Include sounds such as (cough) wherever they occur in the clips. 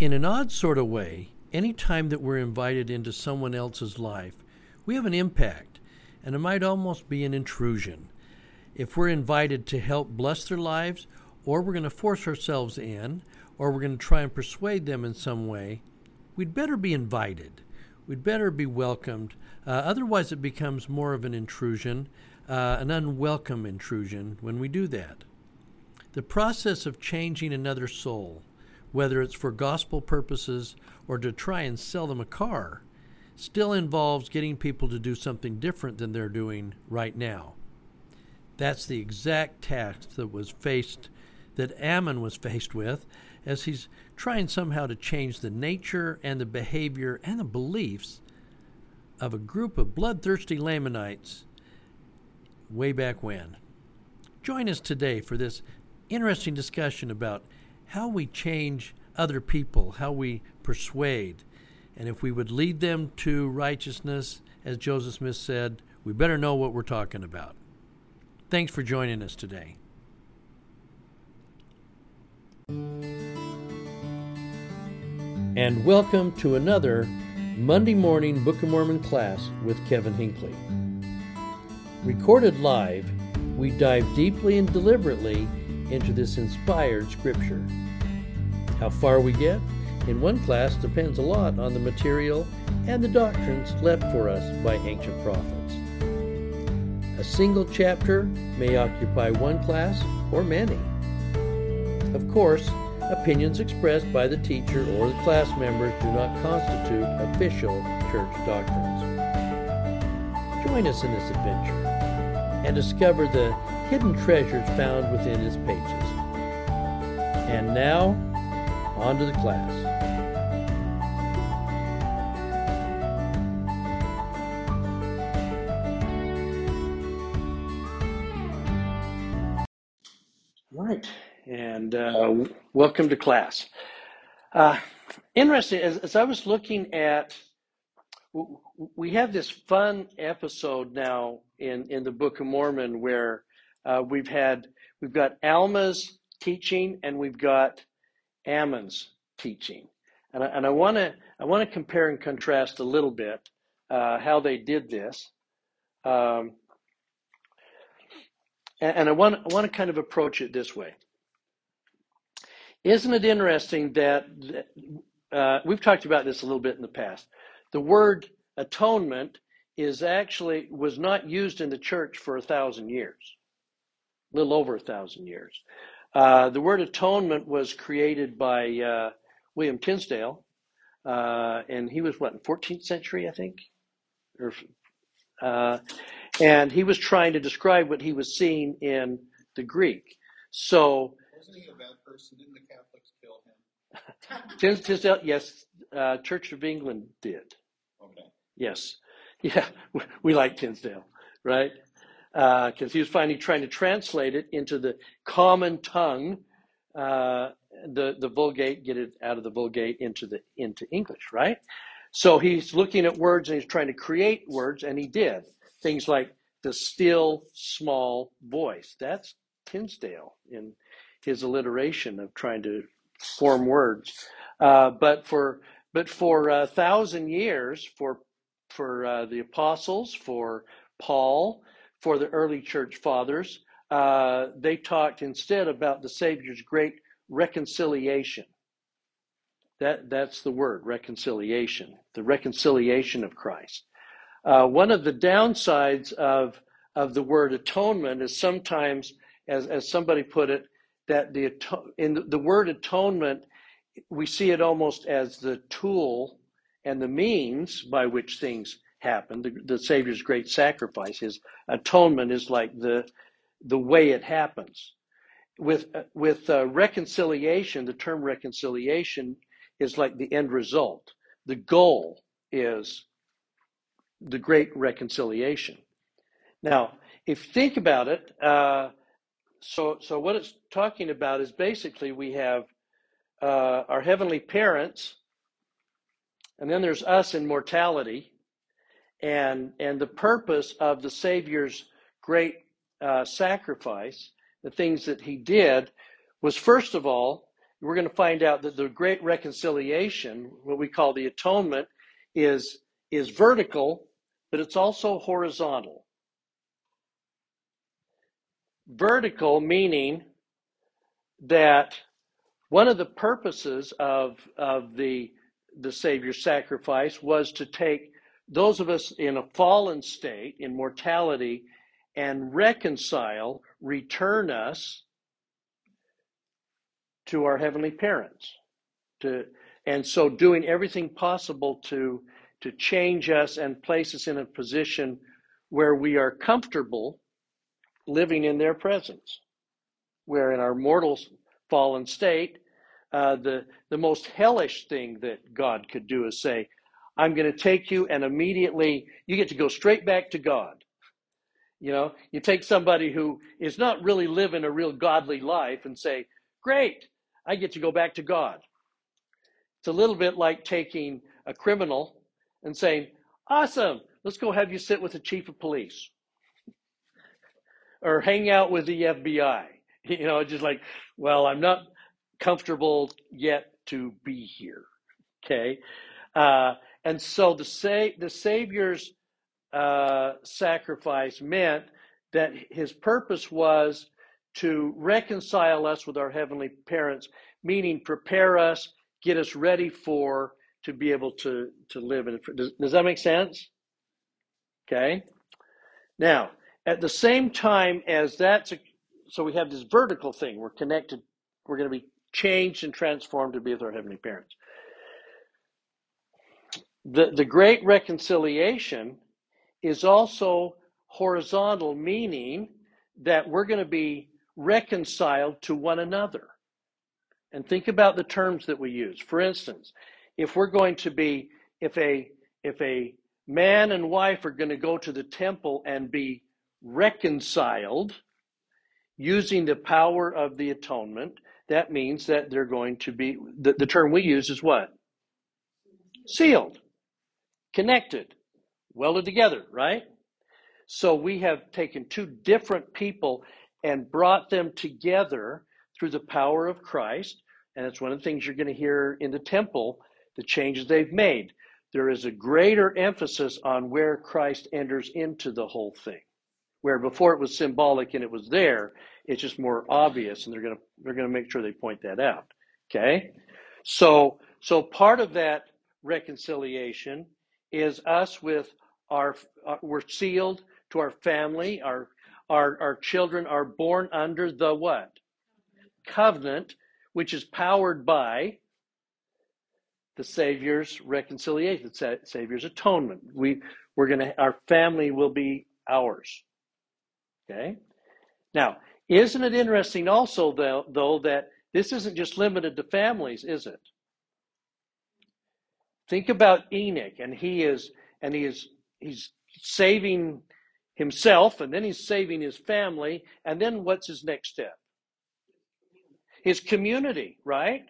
In an odd sort of way, any time that we're invited into someone else's life, we have an impact, and it might almost be an intrusion. If we're invited to help bless their lives, or we're going to force ourselves in, or we're going to try and persuade them in some way, we'd better be invited. We'd better be welcomed. Uh, otherwise, it becomes more of an intrusion, uh, an unwelcome intrusion when we do that. The process of changing another soul, whether it's for gospel purposes or to try and sell them a car, still involves getting people to do something different than they're doing right now. That's the exact task that was faced that Ammon was faced with as he's trying somehow to change the nature and the behavior and the beliefs of a group of bloodthirsty Lamanites way back when. Join us today for this interesting discussion about how we change other people, how we persuade, and if we would lead them to righteousness, as Joseph Smith said, we better know what we're talking about. Thanks for joining us today. And welcome to another Monday morning Book of Mormon class with Kevin Hinckley. Recorded live, we dive deeply and deliberately into this inspired scripture. How far we get in one class depends a lot on the material and the doctrines left for us by ancient prophets. A single chapter may occupy one class or many. Of course, opinions expressed by the teacher or the class members do not constitute official church doctrines. Join us in this adventure and discover the hidden treasures found within its pages. And now, on to the class. Right, and uh, welcome to class. Uh, interesting, as, as I was looking at, we have this fun episode now in, in the Book of Mormon where uh, we've had we've got Alma's teaching and we've got Ammon's teaching, and I, and I want to I want to compare and contrast a little bit uh, how they did this. Um, and I want, I want to kind of approach it this way. Isn't it interesting that uh, we've talked about this a little bit in the past? The word atonement is actually was not used in the church for a thousand years, a little over a thousand years. Uh, the word atonement was created by uh, William Tyndale, uh, and he was what 14th century, I think, or uh, and he was trying to describe what he was seeing in the Greek. So, wasn't he a bad person? Didn't the Catholics kill him? (laughs) Tyndale, yes, uh, Church of England did. Okay. Yes, (laughs) yeah, we like Tyndale, right? Because uh, he was finally trying to translate it into the common tongue, uh, the the Vulgate, get it out of the Vulgate into the into English, right? So he's looking at words and he's trying to create words, and he did things like the still small voice. That's Tyndale in his alliteration of trying to form words. Uh, but for but for a thousand years, for for uh, the apostles, for Paul, for the early church fathers, uh, they talked instead about the Savior's great reconciliation. That that's the word reconciliation, the reconciliation of Christ. Uh, one of the downsides of of the word atonement is sometimes, as as somebody put it, that the in the, the word atonement, we see it almost as the tool and the means by which things happen. The, the Savior's great sacrifice, his atonement, is like the the way it happens. With with uh, reconciliation, the term reconciliation is like the end result. The goal is the great reconciliation. Now, if you think about it, uh, so so what it's talking about is basically we have uh, our heavenly parents, and then there's us in mortality, and and the purpose of the Savior's great uh, sacrifice, the things that He did, was first of all we're going to find out that the great reconciliation, what we call the atonement, is, is vertical, but it's also horizontal. Vertical meaning that one of the purposes of, of the, the Savior's sacrifice was to take those of us in a fallen state, in mortality, and reconcile, return us to our heavenly parents. To, and so doing everything possible to, to change us and place us in a position where we are comfortable living in their presence. Where in our mortal fallen state, uh, the, the most hellish thing that God could do is say, I'm going to take you and immediately you get to go straight back to God. You know, you take somebody who is not really living a real godly life and say, Great, I get to go back to God. It's a little bit like taking a criminal and saying, Awesome, let's go have you sit with the chief of police or hang out with the FBI. (laughs) You know, just like, well, I'm not comfortable yet to be here. Okay. Uh, and so the, sa- the Savior's uh, sacrifice meant that his purpose was to reconcile us with our heavenly parents, meaning prepare us, get us ready for to be able to to live in. Does, does that make sense? Okay. Now, at the same time as that's a, so we have this vertical thing. We're connected. We're going to be changed and transformed to be with our heavenly parents. The the great reconciliation is also horizontal, meaning that we're going to be reconciled to one another. And think about the terms that we use. For instance, if we're going to be, if a if a man and wife are going to go to the temple and be reconciled using the power of the atonement, that means that they're going to be the, the term we use is what? Sealed, connected, welded together, right? So we have taken two different people and brought them together through the power of Christ. And it's one of the things you're going to hear in the temple, the changes they've made. There is a greater emphasis on where Christ enters into the whole thing. Where before it was symbolic and it was there, it's just more obvious, and they're going to they're to make sure they point that out. Okay, so so part of that reconciliation is us with our, uh, we're sealed to our family. Our, our, our children are born under the what? Covenant, which is powered by the Savior's reconciliation, the Savior's atonement. We, we're going to, our family will be ours. Okay? Now, isn't it interesting also, though, though, that this isn't just limited to families, is it? Think about Enoch, and he is, and he is he's saving himself and then he's saving his family and then what's his next step? His community right?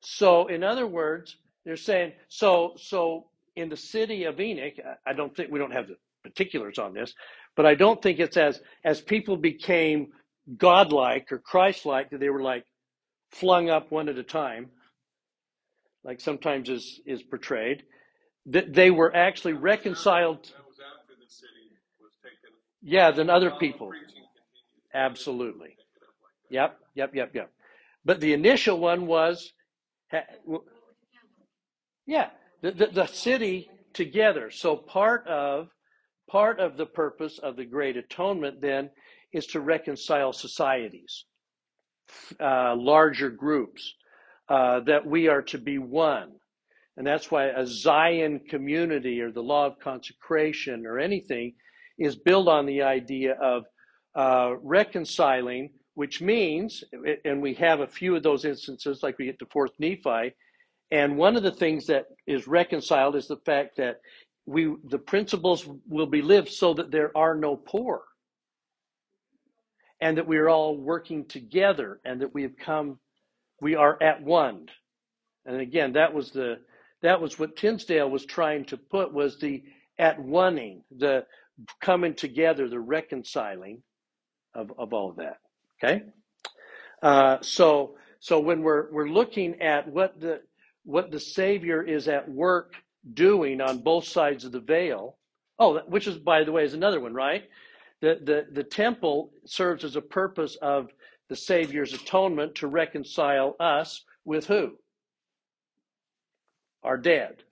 So in other words they're saying so so in the city of enoch i don't think we don't have the particulars on this but i don't think it's as as people became godlike or christ-like that they were like flung up one at a time like sometimes is is portrayed that they were actually reconciled. That was after the city was taken. Yeah, than other people. Absolutely. Pick it up like. Yep, yep, yep, yep. But the initial one was, yeah, the, the, the city together. So part of part of the purpose of the Great Atonement then is to reconcile societies, uh, larger groups, uh, that we are to be one. And that's why a Zion community or the law of consecration or anything is built on the idea of uh, reconciling, which means, and we have a few of those instances, like we get to fourth Nephi, and one of the things that is reconciled is the fact that we the principles will be lived so that there are no poor, and that we are all working together, and that we have come, we are at one. And again, that was the that was what Tyndale was trying to put was the at oneing, the coming together, the reconciling of, of all of that. Okay? Uh, so so when we're we're looking at what the what the Savior is at work doing on both sides of the veil, oh, which is by the way is another one, right? The the the temple serves as a purpose of the Savior's atonement to reconcile us with who? Our dead.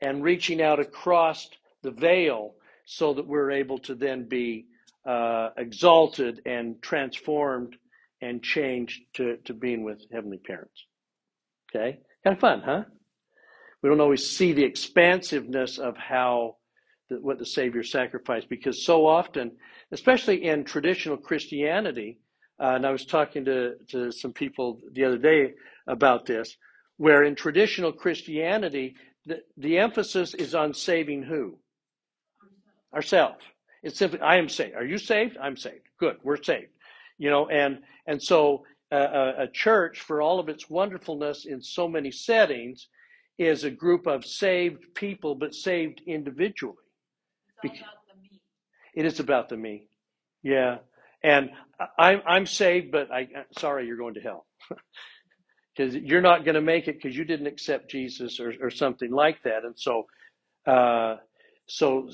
And reaching out across the veil so that we're able to then be uh, exalted and transformed and changed to, to being with heavenly parents. Okay? Kind of fun, huh? We don't always see the expansiveness of how what the Savior sacrificed because so often, especially in traditional Christianity, uh, and I was talking to, to some people the other day about this, where in traditional Christianity, the, the emphasis is on saving who? Ourselves. It's simply, I am saved. Are you saved? I'm saved. Good. We're saved. You know, and and so uh, a church, for all of its wonderfulness in so many settings, is a group of saved people, but saved individually. It's all about the me. It is about the me. Yeah. And I'm I'm saved, but I sorry you're going to hell (laughs) because you're not going to make it because you didn't accept Jesus or or something like that. And so, uh, so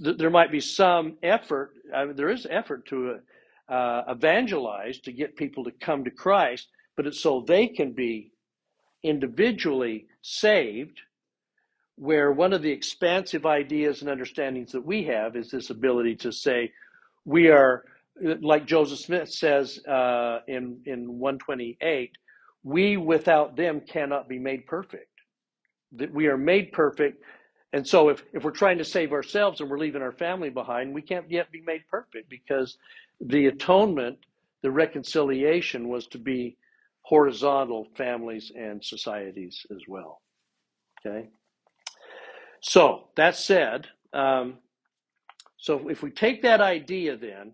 there might be some effort. I mean, there is effort to uh, evangelize to get people to come to Christ, but it's so they can be individually saved. Where one of the expansive ideas and understandings that we have is this ability to say, we are like Joseph Smith says uh, in in 128, we without them cannot be made perfect. That we are made perfect, and so if if we're trying to save ourselves and we're leaving our family behind, we can't yet be made perfect because the atonement, the reconciliation, was to be horizontal families and societies as well. Okay. So that said, um, so if we take that idea then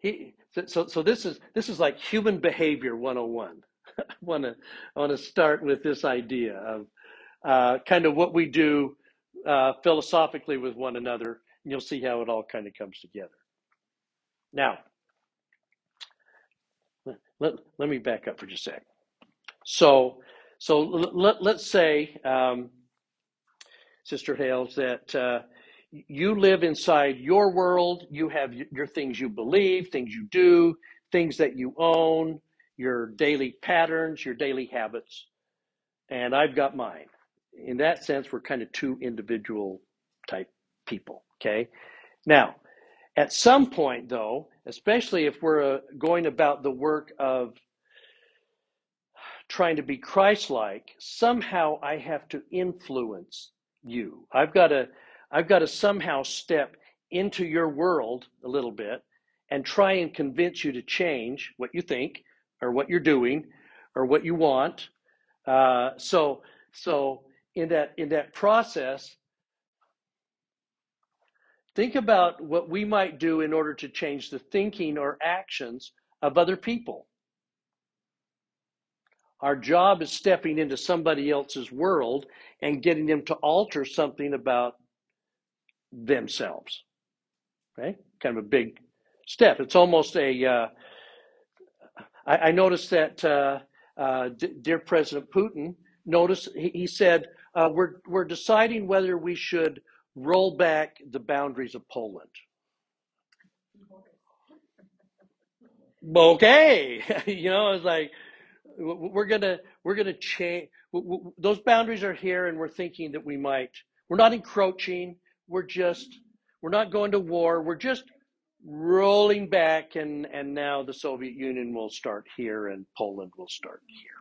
he so so this is this is like human behavior 101 (laughs) i want to i want to start with this idea of uh, kind of what we do uh, philosophically with one another and you'll see how it all kind of comes together. Now let, let me back up for just a sec. So so let, let's say um, sister hales that uh, you live inside your world. You have your things you believe, things you do, things that you own, your daily patterns, your daily habits. And I've got mine. In that sense, we're kind of two individual type people. Okay. Now, at some point, though, especially if we're uh, going about the work of trying to be Christ like, somehow I have to influence you. I've got to I've got to somehow step into your world a little bit and try and convince you to change what you think or what you're doing or what you want. Uh, so, so in that in that process, think about what we might do in order to change the thinking or actions of other people. Our job is stepping into somebody else's world and getting them to alter something about themselves. Okay, kind of a big step. It's almost a. Uh, I, I noticed that uh, uh, D- dear President Putin noticed he, he said uh, we're we're deciding whether we should roll back the boundaries of Poland. Okay, (laughs) you know, it's like we're gonna we're gonna change. Those boundaries are here, and we're thinking that we might. We're not encroaching we're just we're not going to war. We're just rolling back, and and now the Soviet Union will start here, and Poland will start here.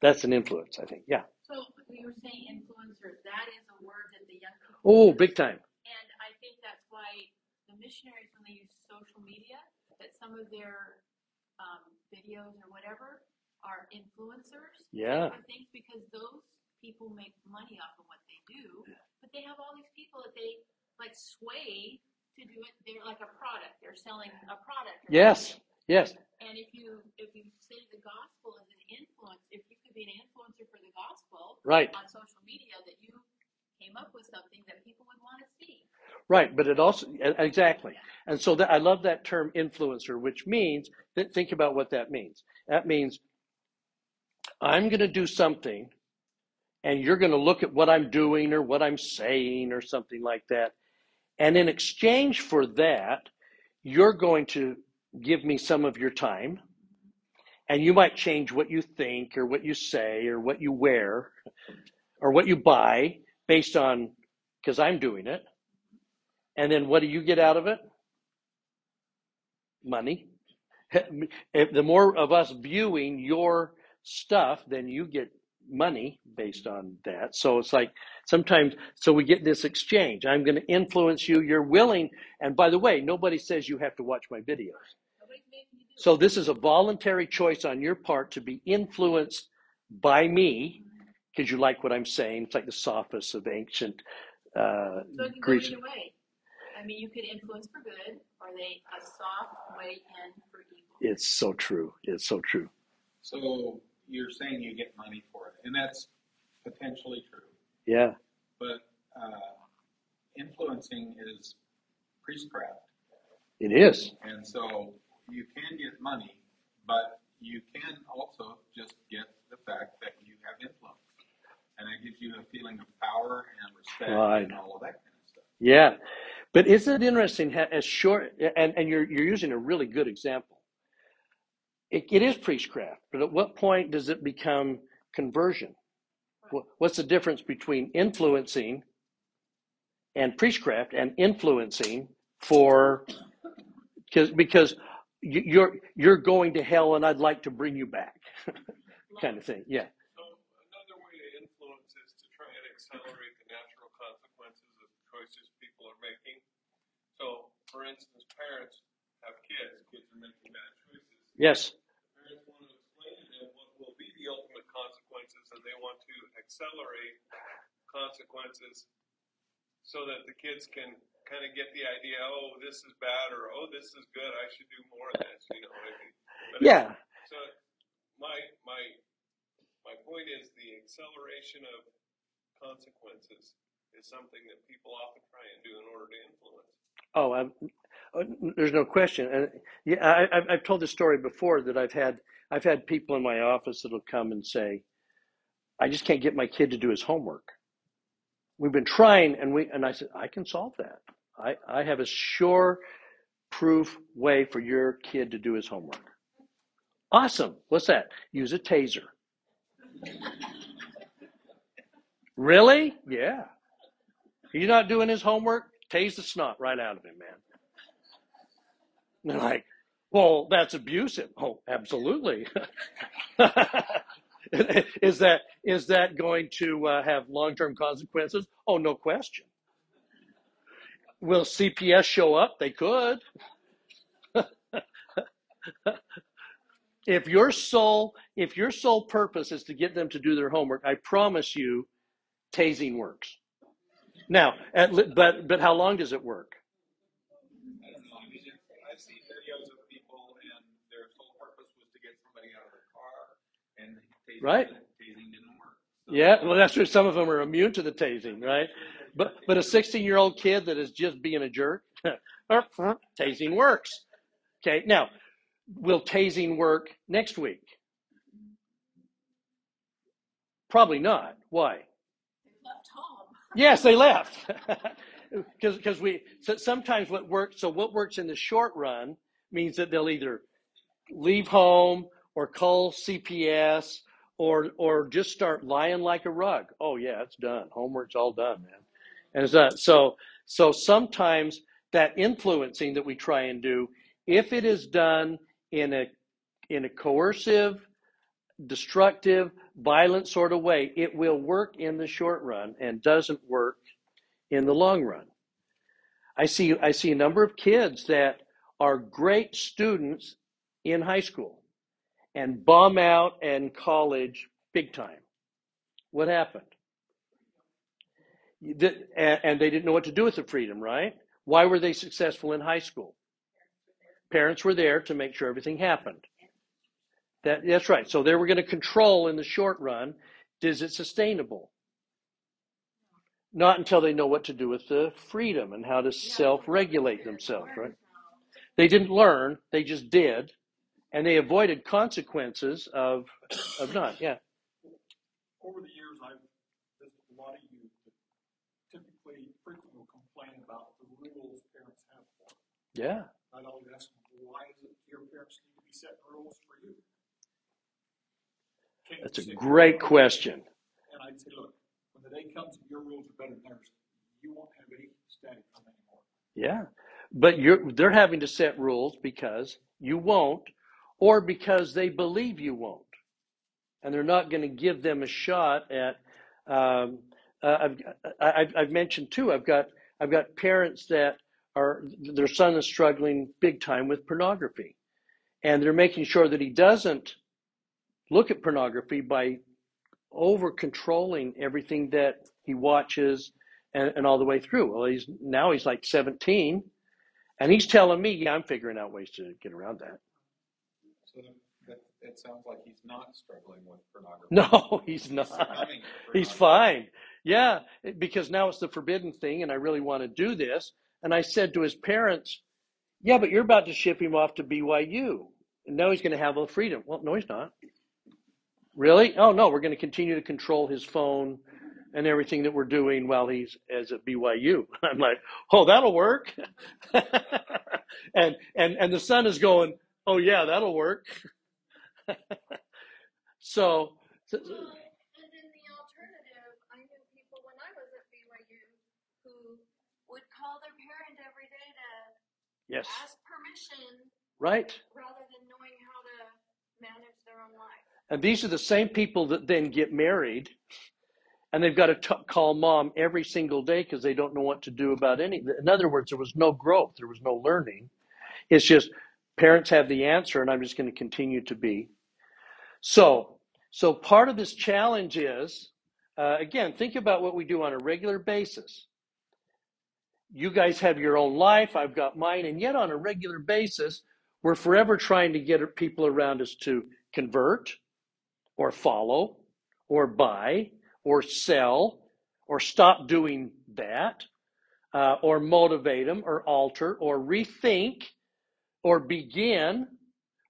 That's an influence, I think. Yeah. So you were saying influencer. That is a word that the young people. Oh, big time. And I think that's why the missionaries, when they use social media, that some of their um, videos or whatever are influencers. Yeah. I think because those people make money off of what they do, but they have all these people that they like sway to do it. They're like a product. They're selling a product. or Yes. something. Yes. And if you if you say the gospel is an influence, if you could be an influencer for the gospel Right. on social media, that you came up with something that people would want to see. Right. But it also exactly, And so that, I love that term influencer, which means that think about what that means. That means I'm going to do something and you're going to look at what I'm doing or what I'm saying or something like that. And in exchange for that, you're going to give me some of your time. And you might change what you think or what you say or what you wear or what you buy based on because I'm doing it. And then what do you get out of it? Money. (laughs) The more of us viewing your stuff, then you get money based on that. So it's like sometimes, so we get this exchange. I'm going to influence you. You're willing. And by the way, nobody says you have to watch my videos. So this is a voluntary choice on your part to be influenced by me because you like what I'm saying. It's like the sophists of ancient uh, So it can go Greece. either way. I mean, you could influence for good, or they a soft way in for evil. It's so true. It's so true. So you're saying you get money for it, and that's potentially true. Yeah. But uh, influencing is priestcraft, It is. and so you can get money, but you can also just get the fact that you have influence, and it gives you a feeling of power and respect Right. and all of that kind of stuff. Yeah. But isn't it interesting how, as short, and, and you're, you're using a really good example. It, it is priestcraft, but at what point does it become conversion? What's the difference between influencing and priestcraft and influencing for, because, because you're, you're going to hell and I'd like to bring you back, (laughs) kind of thing. Yeah. So another way to influence is to try and accelerate the natural consequences of the choices people are making. So, for instance, parents have kids, kids are making bad choices. Yes. Parents want to explain to them what will be the ultimate consequences, and they want to accelerate consequences so that the kids can kind of get the idea, oh, this is bad, or oh, this is good, I should do more of this, you know what I mean? But it- Yeah. so my my my point is the acceleration of consequences is something that people often try and do in order to influence. Oh, uh, there's no question. And yeah, I, I've, I've told this story before that I've had I've had people in my office that'll come and say, "I just can't get my kid to do his homework." We've been trying, and we and I said, "I can solve that. I I have a sure proof way for your kid to do his homework." Awesome. What's that? Use a taser. Really? Yeah. He's not doing his homework? Tase the snot right out of him, man. And they're like, well, that's abusive. Oh, absolutely. (laughs) is that is that going to uh, have long term consequences? Oh, no question. Will CPS show up? They could. (laughs) if your sole if your sole purpose is to get them to do their homework, I promise you, tasing works. Now, at, li- but but how long does it work? I don't know. I mean, I've seen videos of people, and their sole purpose was to get somebody out of their car, and tasing, Right. tasing didn't work. So- Yeah, well, that's true. Some of them are immune to the tasing, right? But but a 16 year old kid that is just being a jerk, (laughs) oh, tasing works. Okay, now will tasing work next week? Probably not. Why? Yes, they left. (laughs) Because we so sometimes what works so what works in the short run means that they'll either leave home or call CPS or or just start lying like a rug. Oh yeah, it's done. Homework's all done, man. And it's done. So so sometimes that influencing that we try and do, if it is done in a in a coercive, destructive, violent sort of way, it will work in the short run and doesn't work in the long run. I see I see a number of kids that are great students in high school and bomb out in college big time. What happened? And they didn't know what to do with the freedom, right? Why were they successful in high school? Parents were there to make sure everything happened. That, that's right. So they were going to control in the short run. Is it sustainable? Not until they know what to do with the freedom and how to self regulate themselves, right? They didn't learn, they just did, and they avoided consequences of of not. Yeah. over the years, I've visited a lot of youth that typically frequently complain about the rules parents have for them. Yeah. I'd always ask them, why is it your parents need to be setting rules for you? Can't That's a great question. And I'd say, look, when the day comes your rules are better than theirs, you won't have any static from anymore. Yeah. But you're they're having to set rules because you won't or because they believe you won't. And they're not going to give them a shot at um, uh, I've, I've, I've mentioned too, I've got, I've got parents that are, their son is struggling big time with pornography. And they're making sure that he doesn't look at pornography by over controlling everything that he watches and, and all the way through. Well, he's now he's like 17 and he's telling me, yeah, I'm figuring out ways to get around that. So that, it sounds like he's not struggling with pornography. No, (laughs) he's not. He's fine. Yeah, because now it's the forbidden thing, and I really want to do this. And I said to his parents, Yeah, but you're about to ship him off to BYU. And now he's going to have a freedom. Well, no, he's not. Really? Oh, no, we're going to continue to control his phone and everything that we're doing while he's as at BYU. (laughs) I'm like, Oh, that'll work. (laughs) and, and, and the son is going, Oh, yeah, that'll work. (laughs) so, so- Well, and then the alternative, I knew people when I was at BYU who would call their parent every day to yes, ask permission right. rather than knowing how to manage their own life. And these are the same people that then get married and they've got to t- call mom every single day because they don't know what to do about any. In other words, there was no growth, there was no learning. It's just parents have the answer, and I'm just going to continue to be. So, so part of this challenge is, uh, again, think about what we do on a regular basis. You guys have your own life, I've got mine, and yet on a regular basis, we're forever trying to get people around us to convert, or follow, or buy, or sell, or stop doing that, uh, or motivate them, or alter, or rethink, or begin,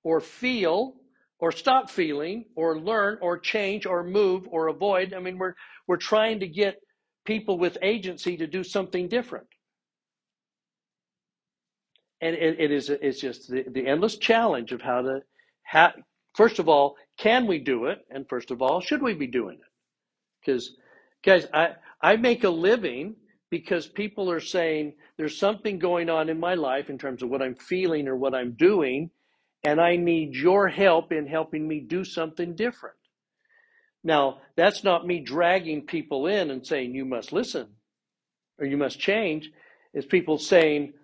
or feel, or stop feeling, or learn, or change, or move, or avoid. I mean, we're we're trying to get people with agency to do something different. And it, it is it's just the, the endless challenge of how to how, first of all, can we do it? And first of all, should we be doing it? Because guys, I I make a living because people are saying there's something going on in my life in terms of what I'm feeling or what I'm doing, and I need your help in helping me do something different. Now, that's not me dragging people in and saying you must listen or you must change. It's people saying,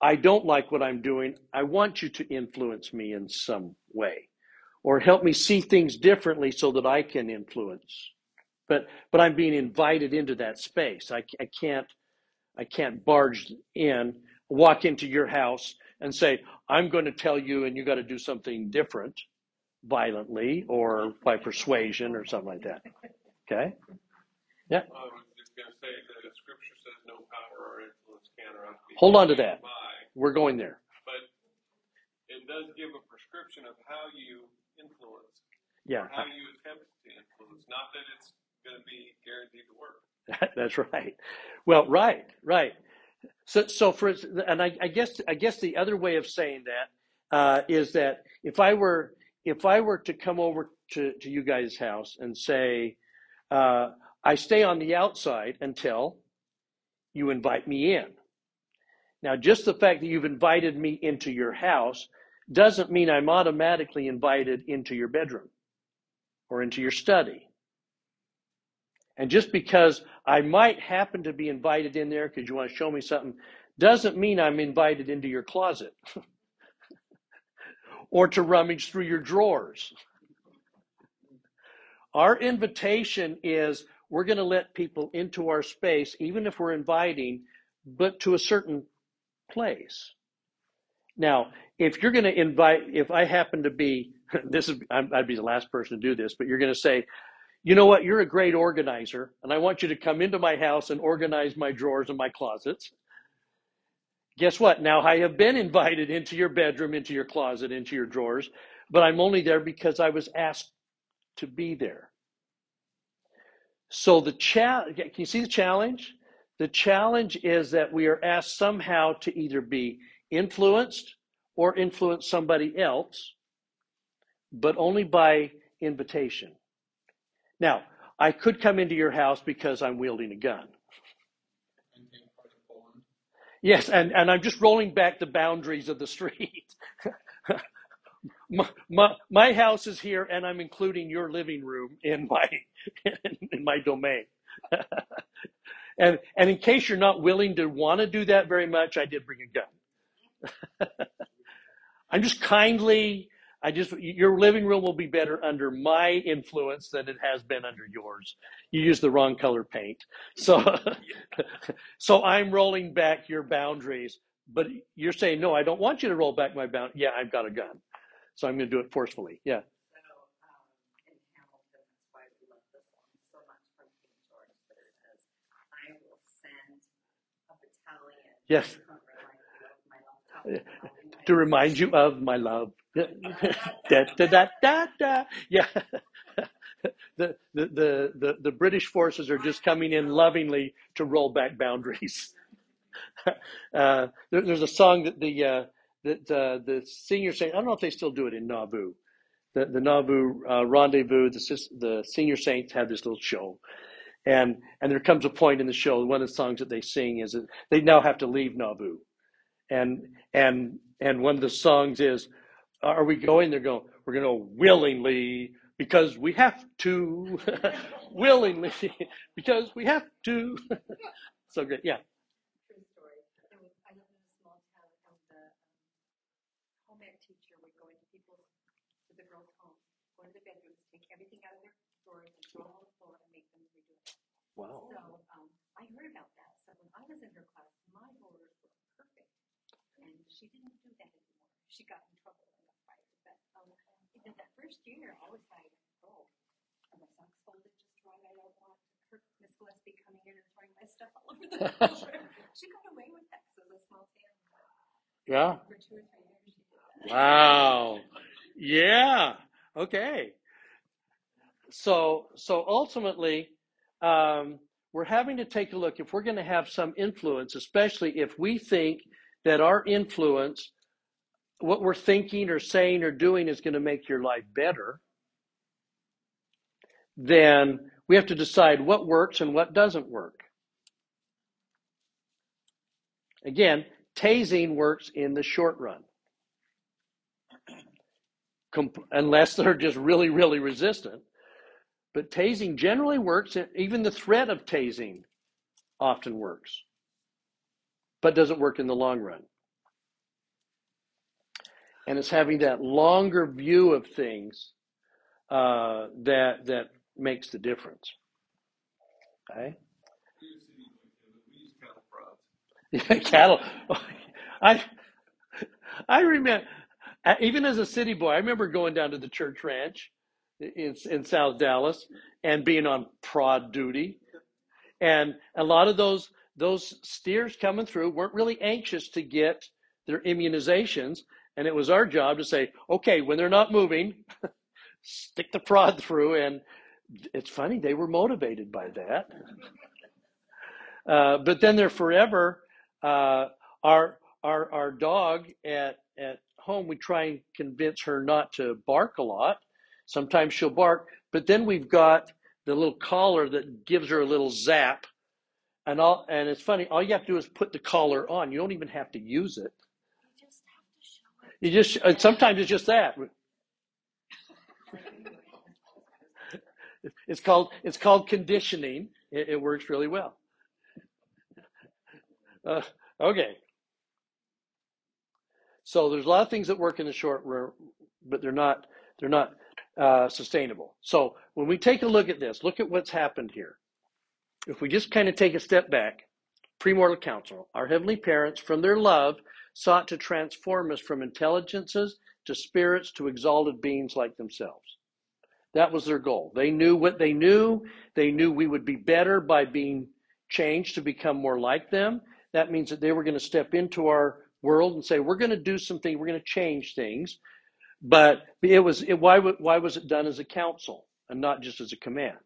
I don't like what I'm doing. I want you to influence me in some way or help me see things differently so that I can influence. But but I'm being invited into that space. I, I can't I can't barge in, walk into your house and say, I'm going to tell you and you got to do something different violently or by persuasion or something like that. Okay? Yeah. I was gonna say that scripture says no power or influence can or ought to be. Hold on to that. We're going there. but it does give a prescription of how you influence, Yeah. how you attempt to influence. Not that it's gonna be guaranteed to work. (laughs) That's right. Well, right, right. So, so for and I, I guess I guess the other way of saying that uh, is that if I were if I were to come over to, to you guys' house and say uh, I stay on the outside until you invite me in. Now, just the fact that you've invited me into your house doesn't mean I'm automatically invited into your bedroom or into your study. And just because I might happen to be invited in there because you want to show me something doesn't mean I'm invited into your closet (laughs) or to rummage through your drawers. Our invitation is we're going to let people into our space, even if we're inviting, but to a certain place. Now, if you're going to invite, if I happen to be, (laughs) this is, I'd be the last person to do this, but you're going to say, you know what, you're a great organizer, and I want you to come into my house and organize my drawers and my closets. guess what? Now I have been invited into your bedroom, into your closet, into your drawers, but I'm only there because I was asked to be there. So the challenge, can you see the challenge? The challenge is that we are asked somehow to either be influenced or influence somebody else, but only by invitation. Now, I could come into your house because I'm wielding a gun. In. Yes, and, and I'm just rolling back the boundaries of the street. (laughs) my, my, my house is here, and I'm including your living room in my (laughs) in my domain. (laughs) and and in case you're not willing to want to do that very much, I did bring a gun. I'm just kindly. I just your living room will be better under my influence than it has been under yours. You use the wrong color paint, so (laughs) so I'm rolling back your boundaries. But you're saying no, I don't want you to roll back my bound. Yeah, I've got a gun, so I'm going to do it forcefully. Yeah. So, um, in Hamilton, that's why we love this song so much from King George, that it says, I will send a battalion. Yes. To remind you of my love. (laughs) da, da, da, da, da. Yeah. (laughs) The, the, the, the, the British forces are just coming in lovingly to roll back boundaries. (laughs) Uh, there, there's a song that the uh, that uh, the senior saint. I don't know if they still do it in Nauvoo. The the Nauvoo uh, rendezvous. The the senior saints have this little show, and and there comes a point in the show. One of the songs that they sing is that they now have to leave Nauvoo, and and and one of the songs is, "Are we going?" They're going. We're going to willingly because we have to, (laughs) willingly (laughs) because we have to. (laughs) so good, yeah. True story. There was, I lived in a small town and the um, home ec teacher would go into people's, to the girls' homes, go into the bedrooms, take everything out of their drawers and throw it on the floor and make them redo it. Wow. So, um, I heard about that. So when I was in her class, my drawers were perfect. And she didn't do that anymore. She got in trouble and got fired. But, um, you that first year, I was like, oh, are my socks folded just right? I don't want her, Miss Gillespie coming in and throwing my stuff all over the (laughs) floor. She got away with that, so it was a small town. Yeah. For two or three years, she did that. Wow. Yeah. Okay. So so ultimately, um, we're having to take a look if we're going to have some influence, especially if we think that our influence, what we're thinking or saying or doing, is going to make your life better. Then we have to decide what works and what doesn't work. Again, tasing works in the short run. unless they're just really, really resistant. But tasing generally works. Even the threat of tasing often works, but doesn't work in the long run. And it's having that longer view of things uh, that that makes the difference. Okay. Use cattle. (laughs) I I remember even as a city boy, I remember going down to the church ranch in in South Dallas and being on prod duty, and a lot of those those steers coming through weren't really anxious to get their immunizations, and it was our job to say, okay, when they're not moving, (laughs) stick the prod through, and it's funny they were motivated by that. Uh, but then they're forever. Uh, our our our dog at at home, we try and convince her not to bark a lot. Sometimes she'll bark, but then we've got the little collar that gives her a little zap, and all. And it's funny. All you have to do is put the collar on. You don't even have to use it. You just have to show it. You just and sometimes it's just that. It's called it's called conditioning. It, it works really well. Uh, okay. So there's a lot of things that work in the short run, but they're not they're not uh, sustainable. So when we take a look at this, look at what's happened here. If we just kind of take a step back, premortal council, our heavenly parents, from their love, sought to transform us from intelligences to spirits to exalted beings like themselves. That was their goal. They knew what they knew. They knew we would be better by being changed to become more like them. That means that they were going to step into our world and say, we're going to do something, we're going to change things. But it was, it, why, why was it done as a counsel and not just as a command?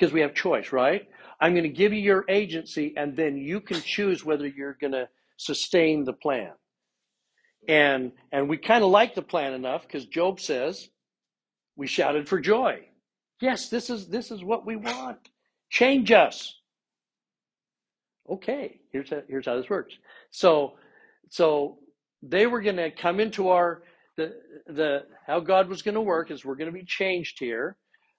Because we have choice, right? I'm going to give you your agency and then you can choose whether you're going to sustain the plan. And, and we kind of like the plan enough because Job says, we shouted for joy. Yes, this is, this is what we want. Change us. Okay, here's how, here's how this works. So, so they were going to come into our, the, the, how God was going to work is we're going to be changed here.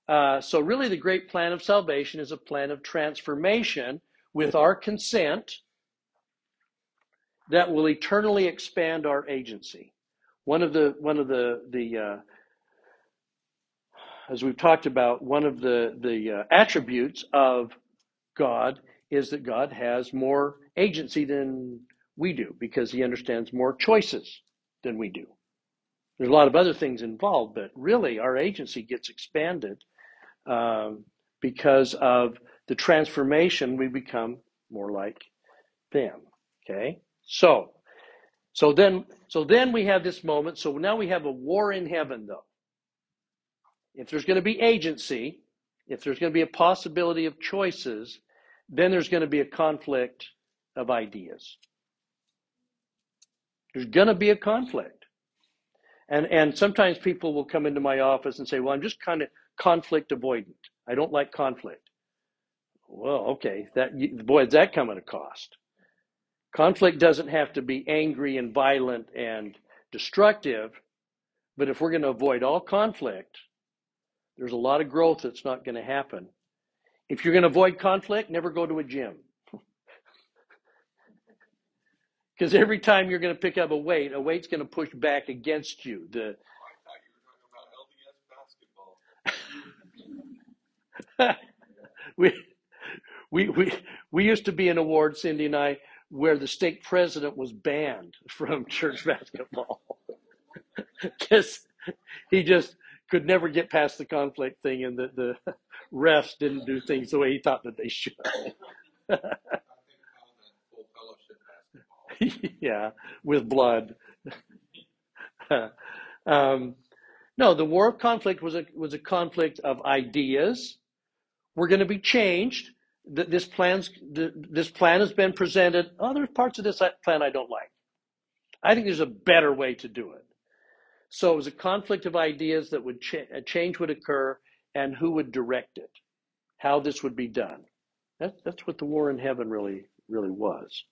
Uh, so really the great plan of salvation is a plan of transformation with our consent that will eternally expand our agency. One of the, one of the, the, uh, as we've talked about, one of the, the uh, attributes of God is that God has more agency than we do because he understands more choices than we do. There's a lot of other things involved, but really our agency gets expanded um, because of the transformation we become more like them. Okay, so so then so then we have this moment. So now we have a war in heaven, though. If there's going to be agency, if there's going to be a possibility of choices, then there's going to be a conflict of ideas. There's going to be a conflict. And, and sometimes people will come into my office and say, well, I'm just kind of conflict avoidant. I don't like conflict. Well, okay, that boy, does that come at a cost. Conflict doesn't have to be angry and violent and destructive, but if we're going to avoid all conflict, there's a lot of growth that's not going to happen. If you're going to avoid conflict, never go to a gym. (laughs) Because every time you're going to pick up a weight, a weight's going to push back against you. The I thought you were talking about LDS basketball. (laughs) we, we, we, we used to be an award, Cindy and I, where the state president was banned (laughs) from church basketball (laughs) because he just could never get past the conflict thing, and the, the refs didn't do things the way he thought that they should. I think called that full fellowship basketball. yeah, with blood. um, no, the war of conflict was a was a conflict of ideas. We're going to be changed. This plan's this plan has been presented. Oh, there's parts of this plan I don't like. I think there's a better way to do it. So it was a conflict of ideas that would a change would occur, and who would direct it, how this would be done. That, that's what the war in heaven really really was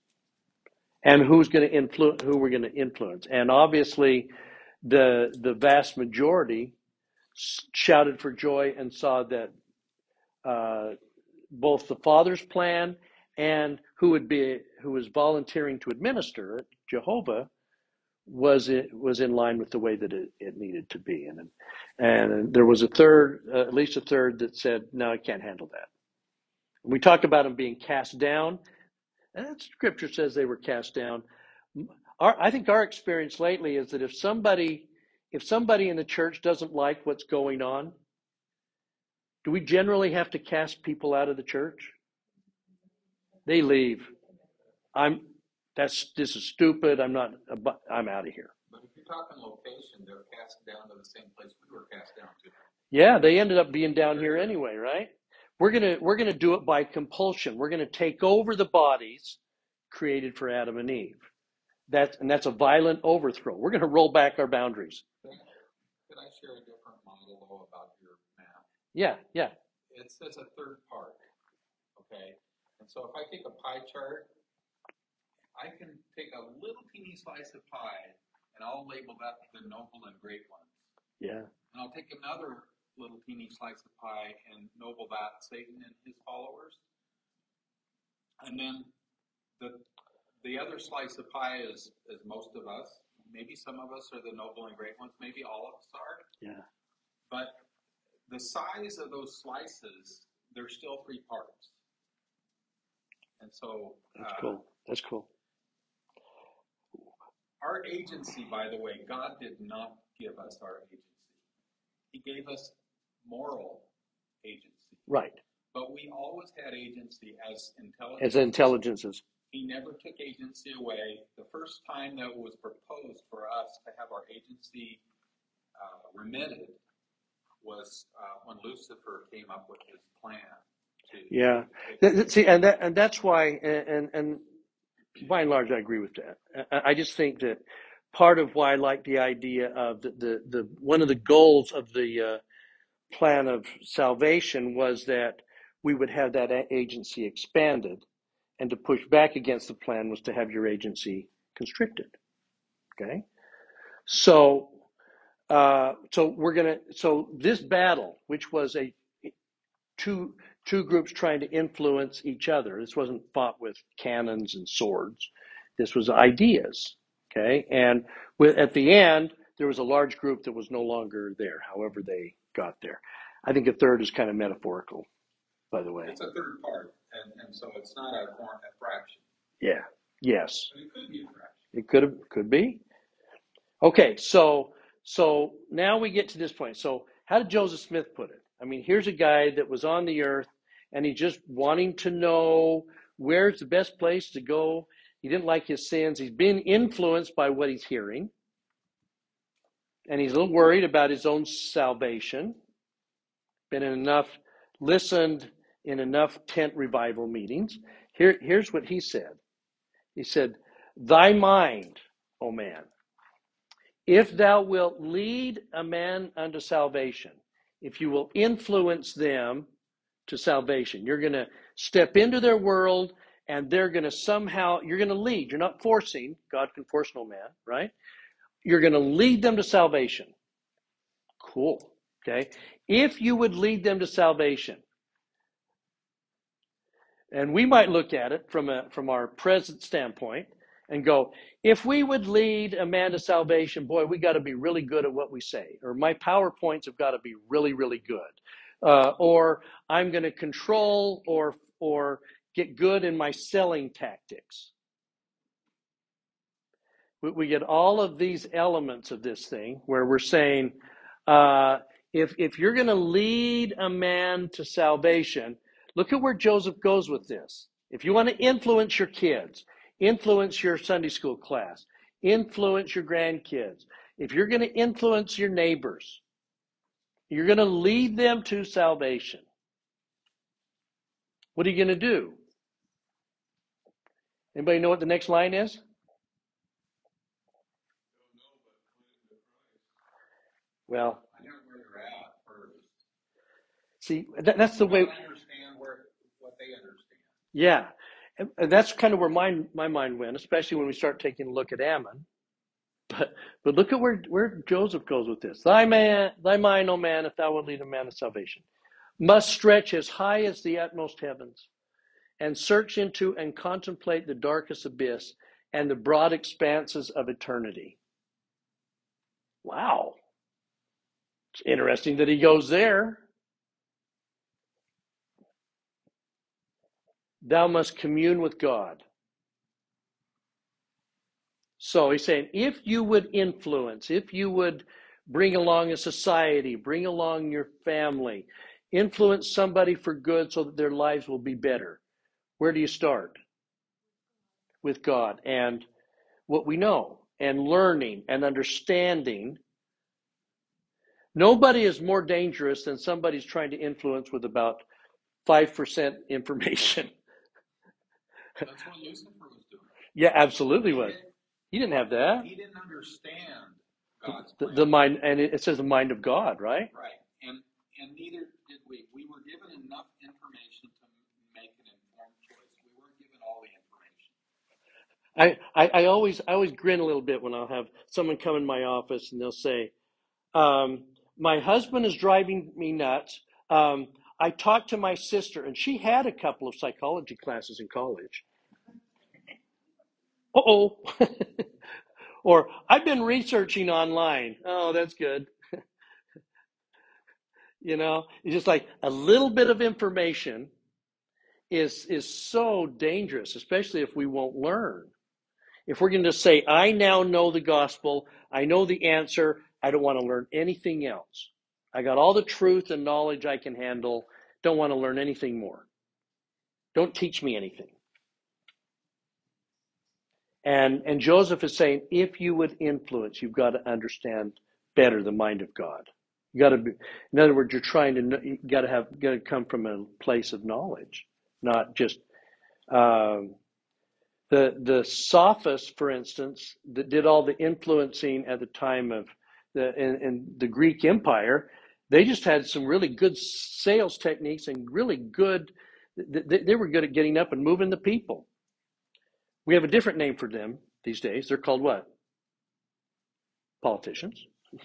and who's going to influence who we're going to influence and obviously the the vast majority shouted for joy and saw that uh, both the father's plan and who would be who was volunteering to administer it jehovah was it was in line with the way that it, it needed to be. And and there was a third uh, at least a third that said no i can't handle that. We talk about them being cast down. And scripture says they were cast down. Our, I think our experience lately is that if somebody, if somebody in the church doesn't like what's going on, do we generally have to cast people out of the church? They leave. I'm. That's this is stupid. I'm not. I'm out of here. But if you're talking location, they're cast down to the same place we were cast down to. Yeah, they ended up being down here anyway, right? We're gonna we're gonna do it by compulsion. We're gonna take over the bodies created for Adam and Eve. That's and that's a violent overthrow. We're gonna roll back our boundaries. Could I share a different model though about your map? Yeah, yeah, It says a third part, okay? And so if I take a pie chart, I can take a little teeny slice of pie and I'll label that the noble and great ones. yeah, And I'll take another little teeny slice of pie and noble that Satan and his followers. And then the the other slice of pie is is most of us. Maybe some of us are the noble and great ones. Maybe all of us are. yeah. But the size of those slices, they're still three parts. And so That's uh, cool. That's cool. our agency, by the way, God did not give us our agency. He gave us moral agency. Right. but we always had agency as intelligence. as intelligences. He never took agency away. The first time that it was proposed for us to have our agency uh, remitted was uh, when Lucifer came up with his plan. To Yeah. See, and that, and that's why, and, and, and by and large, I agree with that. I, I just think that part of why I like the idea of the, the, the one of the goals of the uh, plan of salvation was that we would have that agency expanded, and to push back against the plan was to have your agency constricted. Okay, so uh, so we're gonna so this battle, which was a two two groups trying to influence each other. This wasn't fought with cannons and swords. This was ideas. Okay, and with, at the end there was a large group that was no longer there. However they got there, I think a third is kind of metaphorical, by the way. It's a third part, and, and so it's not a, a fraction. Yeah. Yes. But it could be a fraction. It could could be. Okay, so so now we get to this point. So how did Joseph Smith put it? I mean, here's a guy that was on the earth and he's just wanting to know where's the best place to go. He didn't like his sins. He's been influenced by what he's hearing. And he's a little worried about his own salvation. Been in enough listened in enough tent revival meetings. Here, here's what he said. He said, Thy mind, O man, if thou wilt lead a man unto salvation, if you will influence them to salvation, you're going to step into their world and they're going to somehow, you're going to lead. You're not forcing. God can force no man, right? You're going to lead them to salvation. Cool. Okay. If you would lead them to salvation, and we might look at it from a from our present standpoint and go, if we would lead a man to salvation, boy, we got to be really good at what we say, or my powerpoints have got to be really, really good, uh, or I'm going to control or or get good in my selling tactics. We, we get all of these elements of this thing where we're saying, uh, if if you're going to lead a man to salvation, look at where Joseph goes with this. If you want to influence your kids, influence your Sunday school class, influence your grandkids, if you're going to influence your neighbors, you're going to lead them to salvation. What are you going to do? Anybody know what the next line is? Well, I know where they're at first. see, that, that's the way. I understand where, what they understand. Yeah, and that's kind of where my my mind went, especially when we start taking a look at Ammon. But but look at where where Joseph goes with this. Thy man, thy mind, O man, if thou wilt lead a man to salvation, must stretch as high as the utmost heavens, and search into and contemplate the darkest abyss and the broad expanses of eternity. Wow, it's interesting that he goes there. Thou must commune with God. So he's saying, if you would influence, if you would bring along a society, bring along your family, influence somebody for good so that their lives will be better, where do you start? With God and what we know, and learning and understanding. Nobody is more dangerous than somebody's trying to influence with about 5% (laughs) information. That's what Lucifer was doing. yeah, absolutely He was. didn't- He didn't have that. He didn't understand God's The, the mind, and it it says the mind of God, right? Right, and, and neither did we. We were given enough information to make an informed choice. We weren't given all the information. I, I, I always I always grin a little bit when I'll have someone come in my office and they'll say, um, "My husband is driving me nuts." Um, I talked to my sister, and she had a couple of psychology classes in college. Uh oh. (laughs) or I've been researching online. Oh, that's good. (laughs) you know, it's just like a little bit of information is is so dangerous, especially if we won't learn. If we're going to say, I now know the gospel, I know the answer, I don't want to learn anything else. I got all the truth and knowledge I can handle. don't want to learn anything more. Don't teach me anything. And and Joseph is saying, if you would influence, you've got to understand better the mind of God. You got to be, in other words, you're trying to, you got to have, got to come from a place of knowledge, not just um, the the sophists, for instance, that did all the influencing at the time of the in, in the Greek Empire. They just had some really good sales techniques and really good. They, they were good at getting up and moving the people. We have a different name for them these days. They're called what? Politicians. (laughs)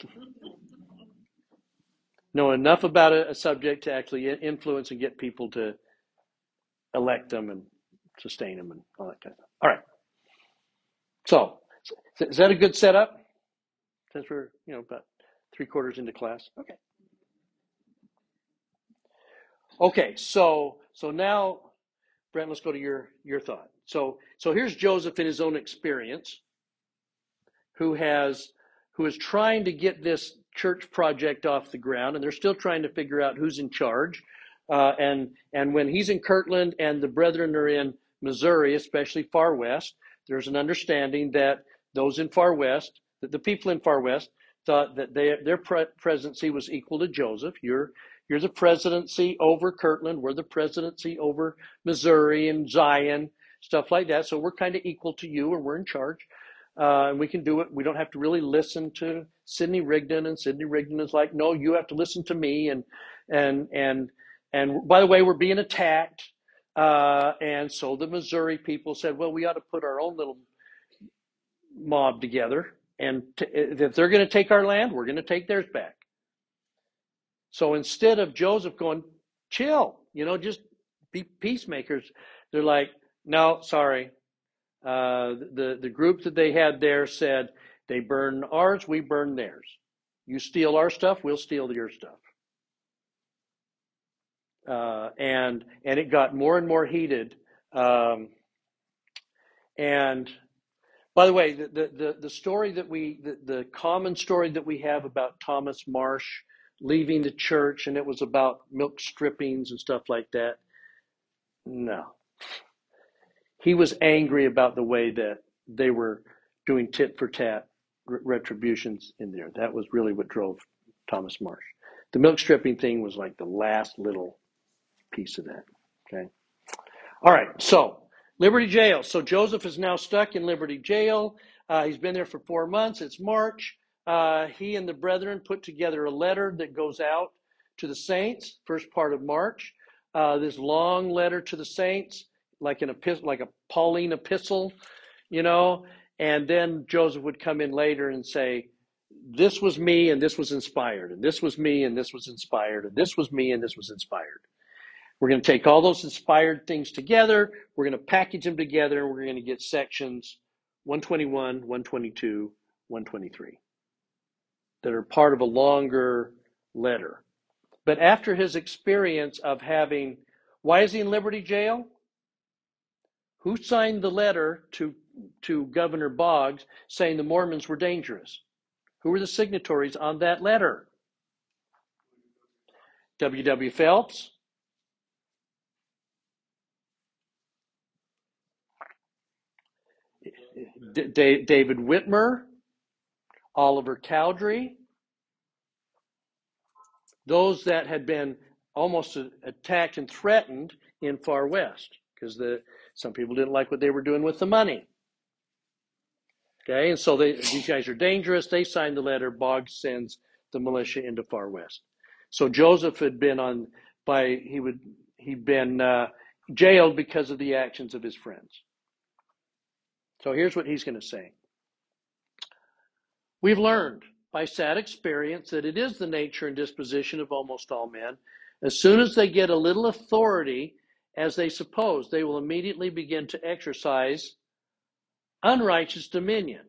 Know enough about a, a subject to actually influence and get people to elect them and sustain them and all that kind of stuff. All right. So, is that a good setup? Since we're, you know, about three quarters into class. Okay. Okay. So, so now, Brent, let's go to your your thought. So, so here's Joseph in his own experience, who has who is trying to get this church project off the ground, and they're still trying to figure out who's in charge. Uh, and and when he's in Kirtland and the brethren are in Missouri, especially far west, there's an understanding that those in far west, that the people in far west, thought that they, their pre- presidency was equal to Joseph. You're you're the presidency over Kirtland. We're the presidency over Missouri and Zion, stuff like that. So we're kind of equal to you, and we're in charge. Uh, and we can do it. We don't have to really listen to Sidney Rigdon, and Sidney Rigdon is like, no, you have to listen to me. And and and and by the way, we're being attacked. Uh, and so the Missouri people said, well, we ought to put our own little mob together, and t- if they're going to take our land, we're going to take theirs back. So instead of Joseph going, chill, you know, just be peacemakers, they're like, no, sorry. Uh, the the group that they had there said they burn ours, we burn theirs. You steal our stuff, we'll steal your stuff. Uh, and and it got more and more heated. Um, and by the way, the, the, the, story that we, the, the common story that we have about Thomas Marsh leaving the church and it was about milk strippings and stuff like that. No. He was angry about the way that they were doing tit for tat retributions in there. That was really what drove Thomas Marsh. The milk stripping thing was like the last little piece of that. Okay. All right. So Liberty Jail. So Joseph is now stuck in Liberty Jail. Uh, he's been there for four months. It's March. Uh, he and the brethren put together a letter that goes out to the saints, first part of March. Uh, this long letter to the saints, like an epistle, like a Pauline epistle, you know. And then Joseph would come in later and say, "This was me, and this was inspired, and this was me, and this was inspired, and this was me, and this was inspired." We're going to take all those inspired things together. We're going to package them together, and we're going to get sections 121, 122, 123 that are part of a longer letter. But after his experience of having, why is he in Liberty Jail? Who signed the letter to, to Governor Boggs saying the Mormons were dangerous? Who were the signatories on that letter? W. W. Phelps, D- David Whitmer, Oliver Cowdery, those that had been almost attacked and threatened in Far West because the some people didn't like what they were doing with the money. Okay, and so they, these guys are dangerous. They signed the letter. Boggs sends the militia into Far West. So Joseph had been on by he would he'd been uh, jailed because of the actions of his friends. So here's what he's going to say. We've learned by sad experience that it is the nature and disposition of almost all men. As soon as they get a little authority, as they suppose, they will immediately begin to exercise unrighteous dominion.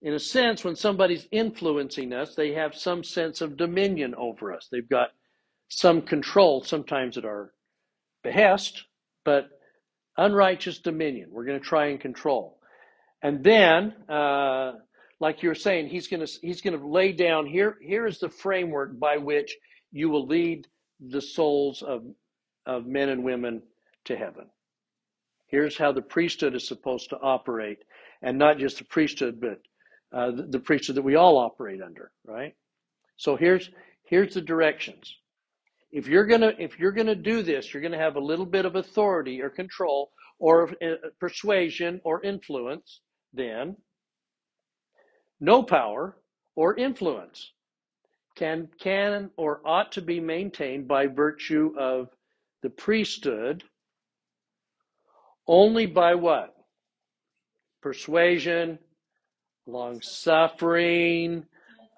In a sense, when somebody's influencing us, they have some sense of dominion over us. They've got some control, sometimes at our behest, but unrighteous dominion. We're going to try and control. And then, uh, like you were saying, he's going to he's going to lay down here. Here is the framework by which you will lead the souls of, of men and women to heaven. Here's how the priesthood is supposed to operate, and not just the priesthood, but uh, the, priesthood that we all operate under, right? So here's here's the directions. If you're gonna if you're gonna do this, you're gonna have a little bit of authority or control or uh, persuasion or influence. Then no power or influence can can or ought to be maintained by virtue of the priesthood only by what? Persuasion, long suffering,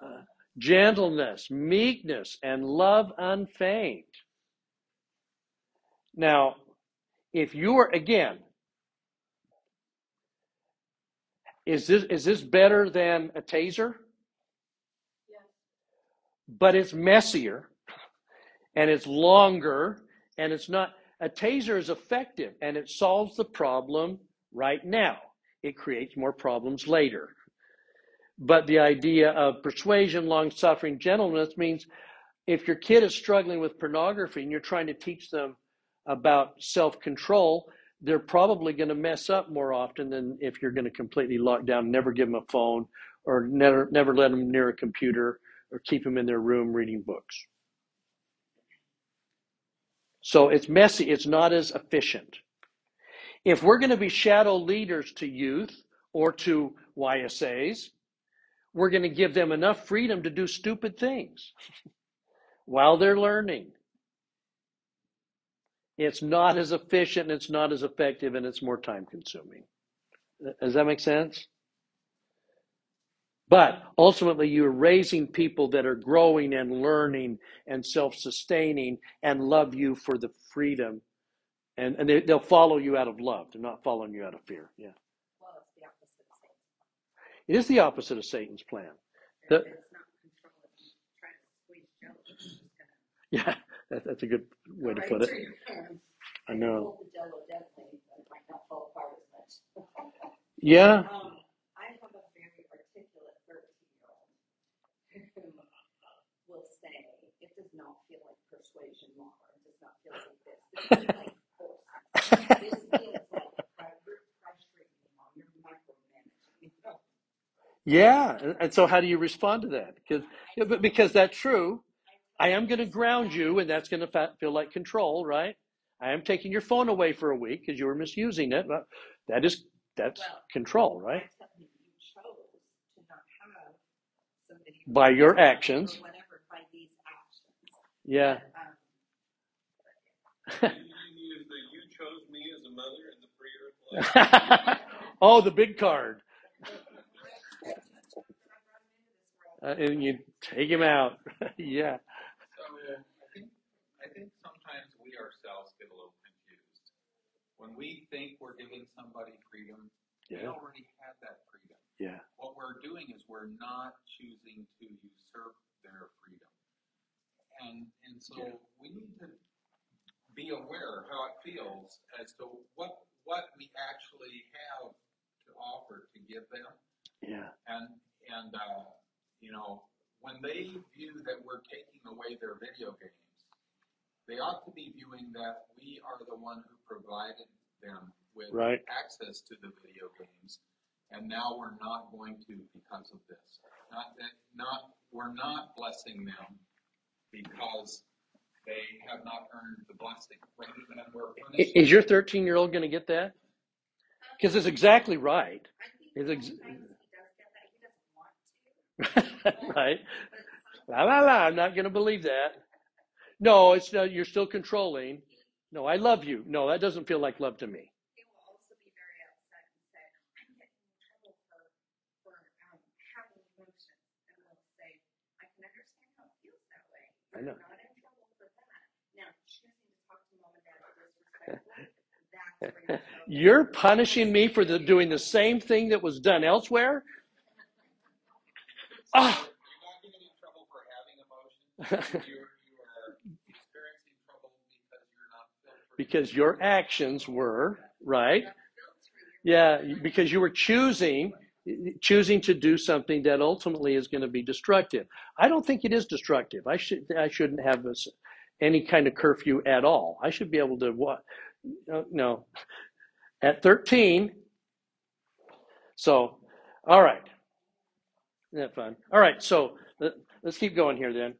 uh, gentleness, meekness, and love unfeigned. Now, if you are, again, is this, is this better than a taser? But it's messier and it's longer and it's not a taser is effective and it solves the problem right now. It creates more problems later. But the idea of persuasion, long suffering, gentleness means if your kid is struggling with pornography and you're trying to teach them about self control, they're probably going to mess up more often than if you're going to completely lock down, never give them a phone, or never, never let them near a computer, or keep them in their room reading books. So it's messy, it's not as efficient. If we're going to be shadow leaders to youth or to YSAs, we're going to give them enough freedom to do stupid things (laughs) while they're learning. It's not as efficient, it's not as effective, and it's more time consuming. Does that make sense? But ultimately, you're raising people that are growing and learning and self sustaining and love you for the freedom. And, and they, they'll follow you out of love. They're not following you out of fear. Yeah. Well, it's the opposite of Satan. It is the opposite of Satan's plan. The- It's not control, it's trying to squeeze jello. It's just gonna yeah, that, that's a good way to put it. through your hands. I know. Hold (laughs) the jello gently, but it might not fall apart as much. Yeah. Um, I have a very articulate thirteen-year-old who will say, it does not feel like persuasion, or it does not feel like this. This feels like (laughs) force. This feels like you're pressuring me, Mom, you're micromanaging. Yeah. And, and so, how do you respond to that? Because, yeah, but because that's true. I am going to ground you, and that's going to fa- feel like control, right? I am taking your phone away for a week because you were misusing it. But that is that's Well, control, right? I tell him you chose to not have somebody. who By your actions. Whatever, by actions. Yeah. (laughs) oh, the big card. Uh, and you take him out. (laughs) yeah. So I think, I think sometimes we ourselves get a little confused. When we think we're giving somebody freedom, they Yeah. already have that freedom. Yeah. What we're doing is we're not choosing to usurp their freedom. And, and so Yeah. we need to be aware of how it feels as to what, what we actually have to offer to give them. Yeah. And, and, uh, you know, when they view that we're taking away their video games, they ought to be viewing that we are the one who provided them with Right. access to the video games, and now we're not going to because of this. Not that, not, we're not blessing them because they have not earned the blessing. Rather than we're I- Is your 13 year old going to get that? Because it's exactly right. It's ex- sometimes he does get that, he doesn't want to. right. La la la. I'm not going to believe that. No, it's not, you're still controlling. No, I love you. No, that doesn't feel like love to me. he will You're punishing me for the, doing the same thing that was done elsewhere? Ah. You're not getting in trouble for having emotions. (laughs) You're, you are experiencing trouble because you're not filtering. because your actions were, right? Yeah, because you were choosing choosing to do something that ultimately is going to be destructive. I don't think it is destructive. I should I shouldn't have this any kind of curfew at all. I should be able to what? No, no. At 13. So, all right. Isn't that fun? All right. So let, let's keep going here then.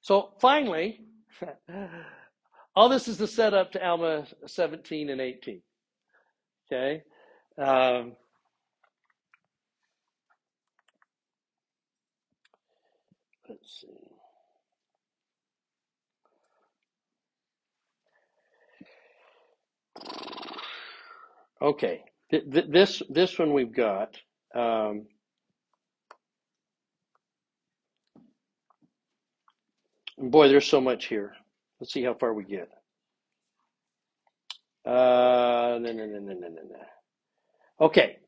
So finally, (laughs) all this is the setup to Alma 17 and 18. Okay. Um, let's see. Okay, th- th- this this one we've got. Um, boy, there's so much here. Let's see how far we get. Uh, no, no, no, no, no. Okay,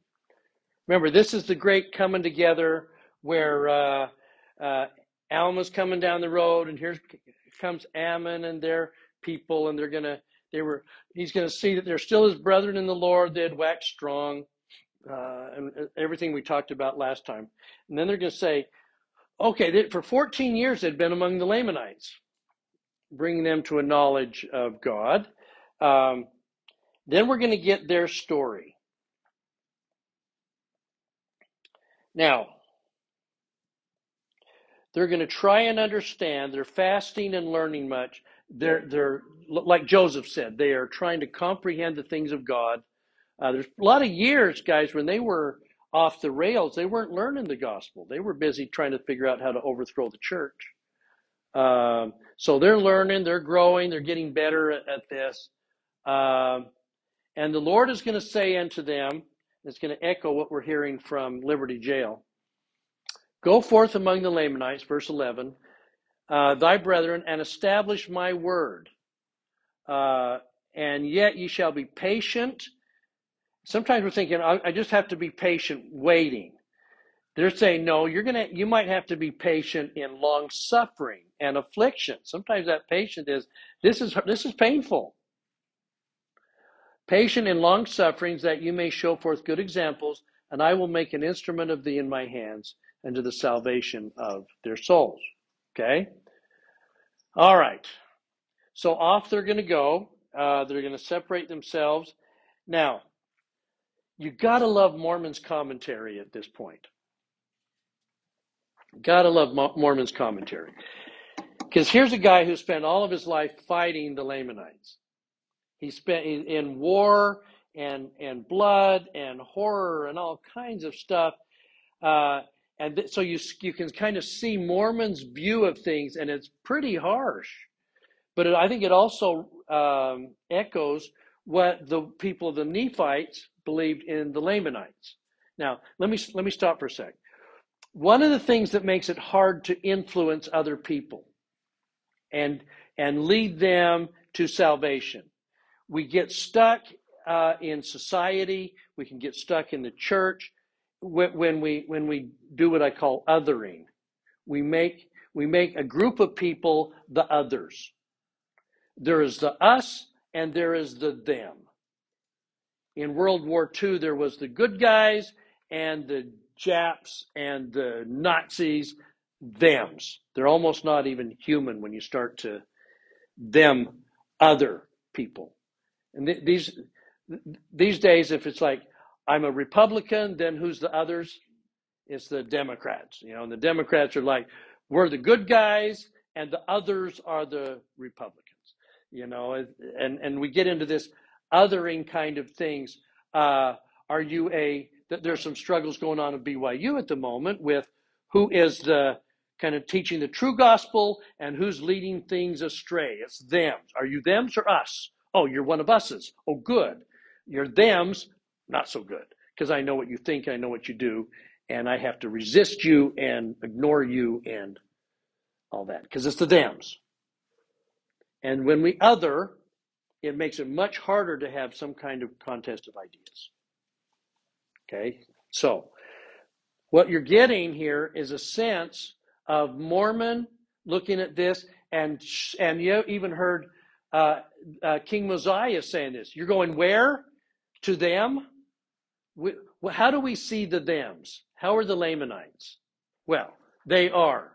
remember this is the great coming together where uh, uh, Alma's coming down the road, and here comes Ammon and their people, and they're gonna they were he's gonna see that they're still his brethren in the Lord. They had waxed strong, uh, and everything we talked about last time. And then they're gonna say, okay, they, for 14 years they'd been among the Lamanites, bringing them to a knowledge of God. Um, then we're going to get their story. Now, they're going to try and understand. They're fasting and learning much. They're, they're like Joseph said, they are trying to comprehend the things of God. Uh, there's a lot of years, guys, when they were off the rails, they weren't learning the gospel. They were busy trying to figure out how to overthrow the church. Um, so they're learning, they're growing, they're getting better at, at this. Um, and the Lord is going to say unto them, it's going to echo what we're hearing from Liberty Jail Go forth among the Lamanites, verse 11, uh, thy brethren, and establish my word. Uh, and yet ye shall be patient. Sometimes we're thinking, I, I just have to be patient waiting. They're saying, no, you're gonna, you might have to be patient in long suffering and affliction. Sometimes that patient is, this is, this is painful patient in long sufferings, that you may show forth good examples, and I will make an instrument of thee in my hands, and to the salvation of their souls. Okay? All right. So off they're going to go. Uh, they're going to separate themselves. Now, you got to love Mormon's commentary at this point. Got to love Mormon's commentary. Because here's a guy who spent all of his life fighting the Lamanites. He spent in war and and blood and horror and all kinds of stuff. Uh, and th- so you you can kind of see Mormon's view of things, and it's pretty harsh. But it, I think it also um, echoes what the people of the Nephites believed in the Lamanites. Now, let me let me stop for a sec. One of the things that makes it hard to influence other people and and lead them to salvation we get stuck uh, in society. We can get stuck in the church when we when we do what I call othering. We make we make a group of people the others. There is the us and there is the them. In World War II, there was the good guys and the Japs and the Nazis, thems. They're almost not even human when you start to them other people. And th- these these days, if it's like I'm a Republican, then who's the others? It's the Democrats. You know, and the Democrats are like we're the good guys, and the others are the Republicans. You know, and and we get into this othering kind of things. Uh, are you a? There's some struggles going on at BYU at the moment with who is the kind of teaching the true gospel and who's leading things astray. It's them. Are you them's or us? Oh, you're one of us's. Oh, good. You're them's. Not so good. Because I know what you think, I know what you do, and I have to resist you and ignore you and all that. Because it's the them's. And when we other, it makes it much harder to have some kind of contest of ideas. Okay? So, what you're getting here is a sense of Mormon looking at this, and and you even heard uh, uh, King Mosiah saying this. You're going where? To them? We, how do we see the thems? How are the Lamanites? Well, they are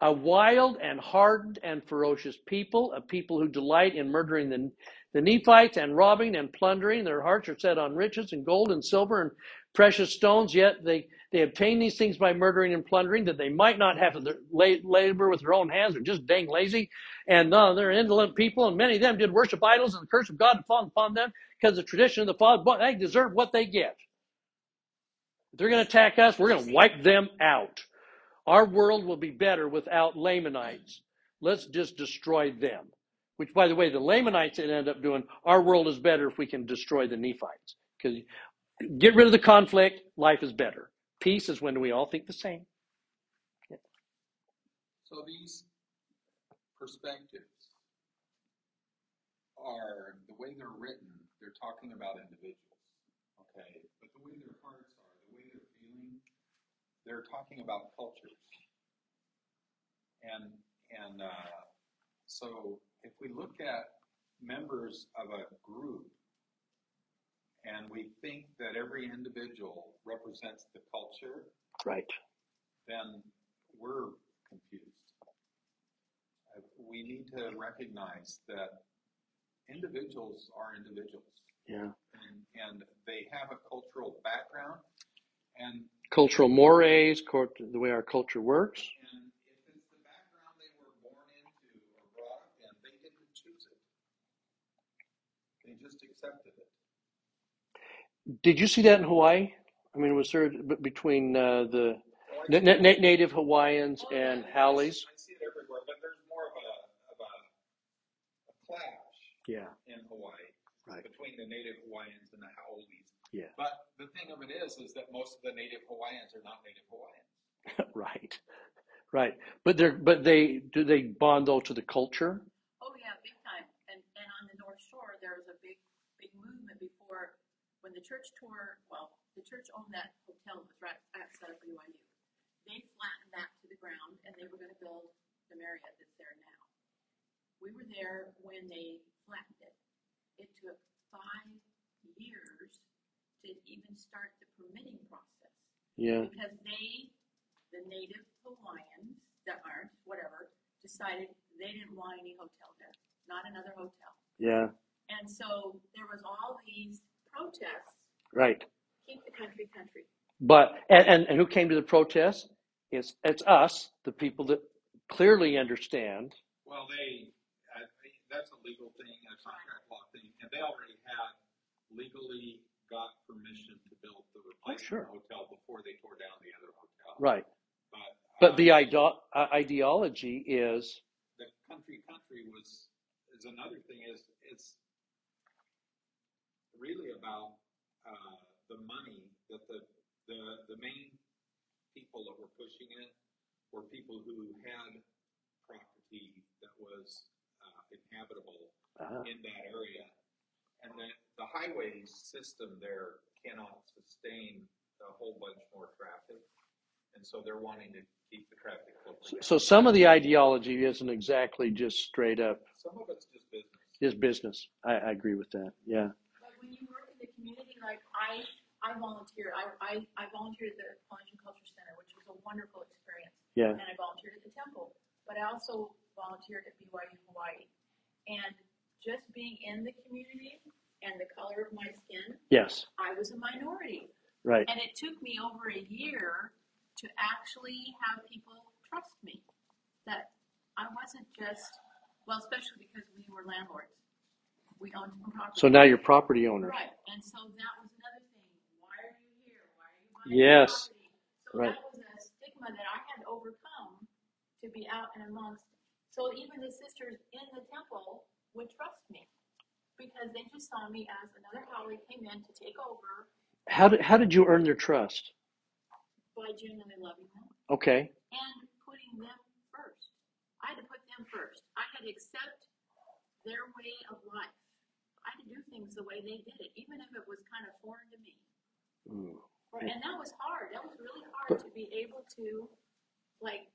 A wild and hardened and ferocious people, a people who delight in murdering the, the Nephites and robbing and plundering. Their hearts are set on riches and gold and silver and precious stones, yet they, they obtain these things by murdering and plundering that they might not have to labor with their own hands. They're just dang lazy. And uh, they're indolent people, and many of them did worship idols, and the curse of God had fallen upon them because the tradition of the father. But they deserve what they get. If they're going to attack us, we're going to wipe them out. Our world will be better without Lamanites. Let's just destroy them. Which, by the way, the Lamanites end up doing, our world is better if we can destroy the Nephites. Because get rid of the conflict, life is better. Peace is when we all think the same. Yeah. So these perspectives are the way they're written, they're talking about individuals. Okay. But the way their hearts are, the way they're feeling, they're talking about cultures. And and uh, so if we look at members of a group and we think that every individual represents the culture, right, then we're confused. Uh, we need to recognize that individuals are individuals. Yeah. And, and they have a cultural background and cultural mores, the way our culture works. And if it's the background they were born into or brought up in, they didn't choose it. They just accepted it. Did you see that in Hawaii? I mean, was there between uh, the na- na- native Hawaiians and yeah, Haoles? I see it everywhere, but there's more of a, of a, a clash Yeah, in Hawaii Right. between the native Hawaiians and the Haoles. yeah, But the thing of it is, is that most of the native Hawaiians are not native Hawaiians. (laughs) right, right. But they're but they do they bond though to the culture? Oh yeah, big time. And and on the North Shore, there was a big big movement before when the church tore, Well, the church owned that hotel that was right outside of BYU. They flattened that to the ground, and they were going to build the Marriott that's there now. We were there when they flattened it. It took five years to even start the permitting process Yeah, because they, the native Hawaiians that aren't, whatever, decided they didn't want any hotel there, not another hotel. yeah, And so there was all these protests, right. keep the country country. But and, and, and who came to the protest? It's it's us, the people that clearly understand. Well, they, uh, they- that's a legal thing, a contract law thing, and they already had legally got permission to build the replacement sure. hotel before they tore down the other hotel. Right. But, But uh, the ideo- uh, ideology is the country country was is another thing is it's really about uh, the money that the, the the main people that were pushing it were people who had property that was uh, inhabitable uh, in that area and the, the highway system there cannot sustain a whole bunch more traffic and so they're wanting to keep the traffic flow down. so some of the ideology isn't exactly just straight up some of it's just business just business. I, I agree with that. Yeah. When you work in the community, like I, I volunteered, I, I, I volunteered at the Polynesian Culture Center, which was a wonderful experience. Yeah. And I volunteered at the temple, but I also volunteered at BYU Hawaii. And just being in the community and the color of my skin, Yes. I was a minority. Right. And it took me over a year to actually have people trust me. That I wasn't just, well, especially because we were landlords. We owned some property. So now you're property owners. Right, and so that was another thing. Why are you here? Why are you buying Yes. property? So Right. that was a stigma that I had to overcome to be out and amongst. So even the sisters in the temple would trust me because they just saw me as another Haole came in to take over How did how did you earn their trust? by genuinely loving them Okay. and putting them first. I had to put them first. I had to accept their way of life. I could do things the way they did it, even if it was kind of foreign to me. Mm. Right. And that was hard. That was really hard but, to be able to, like,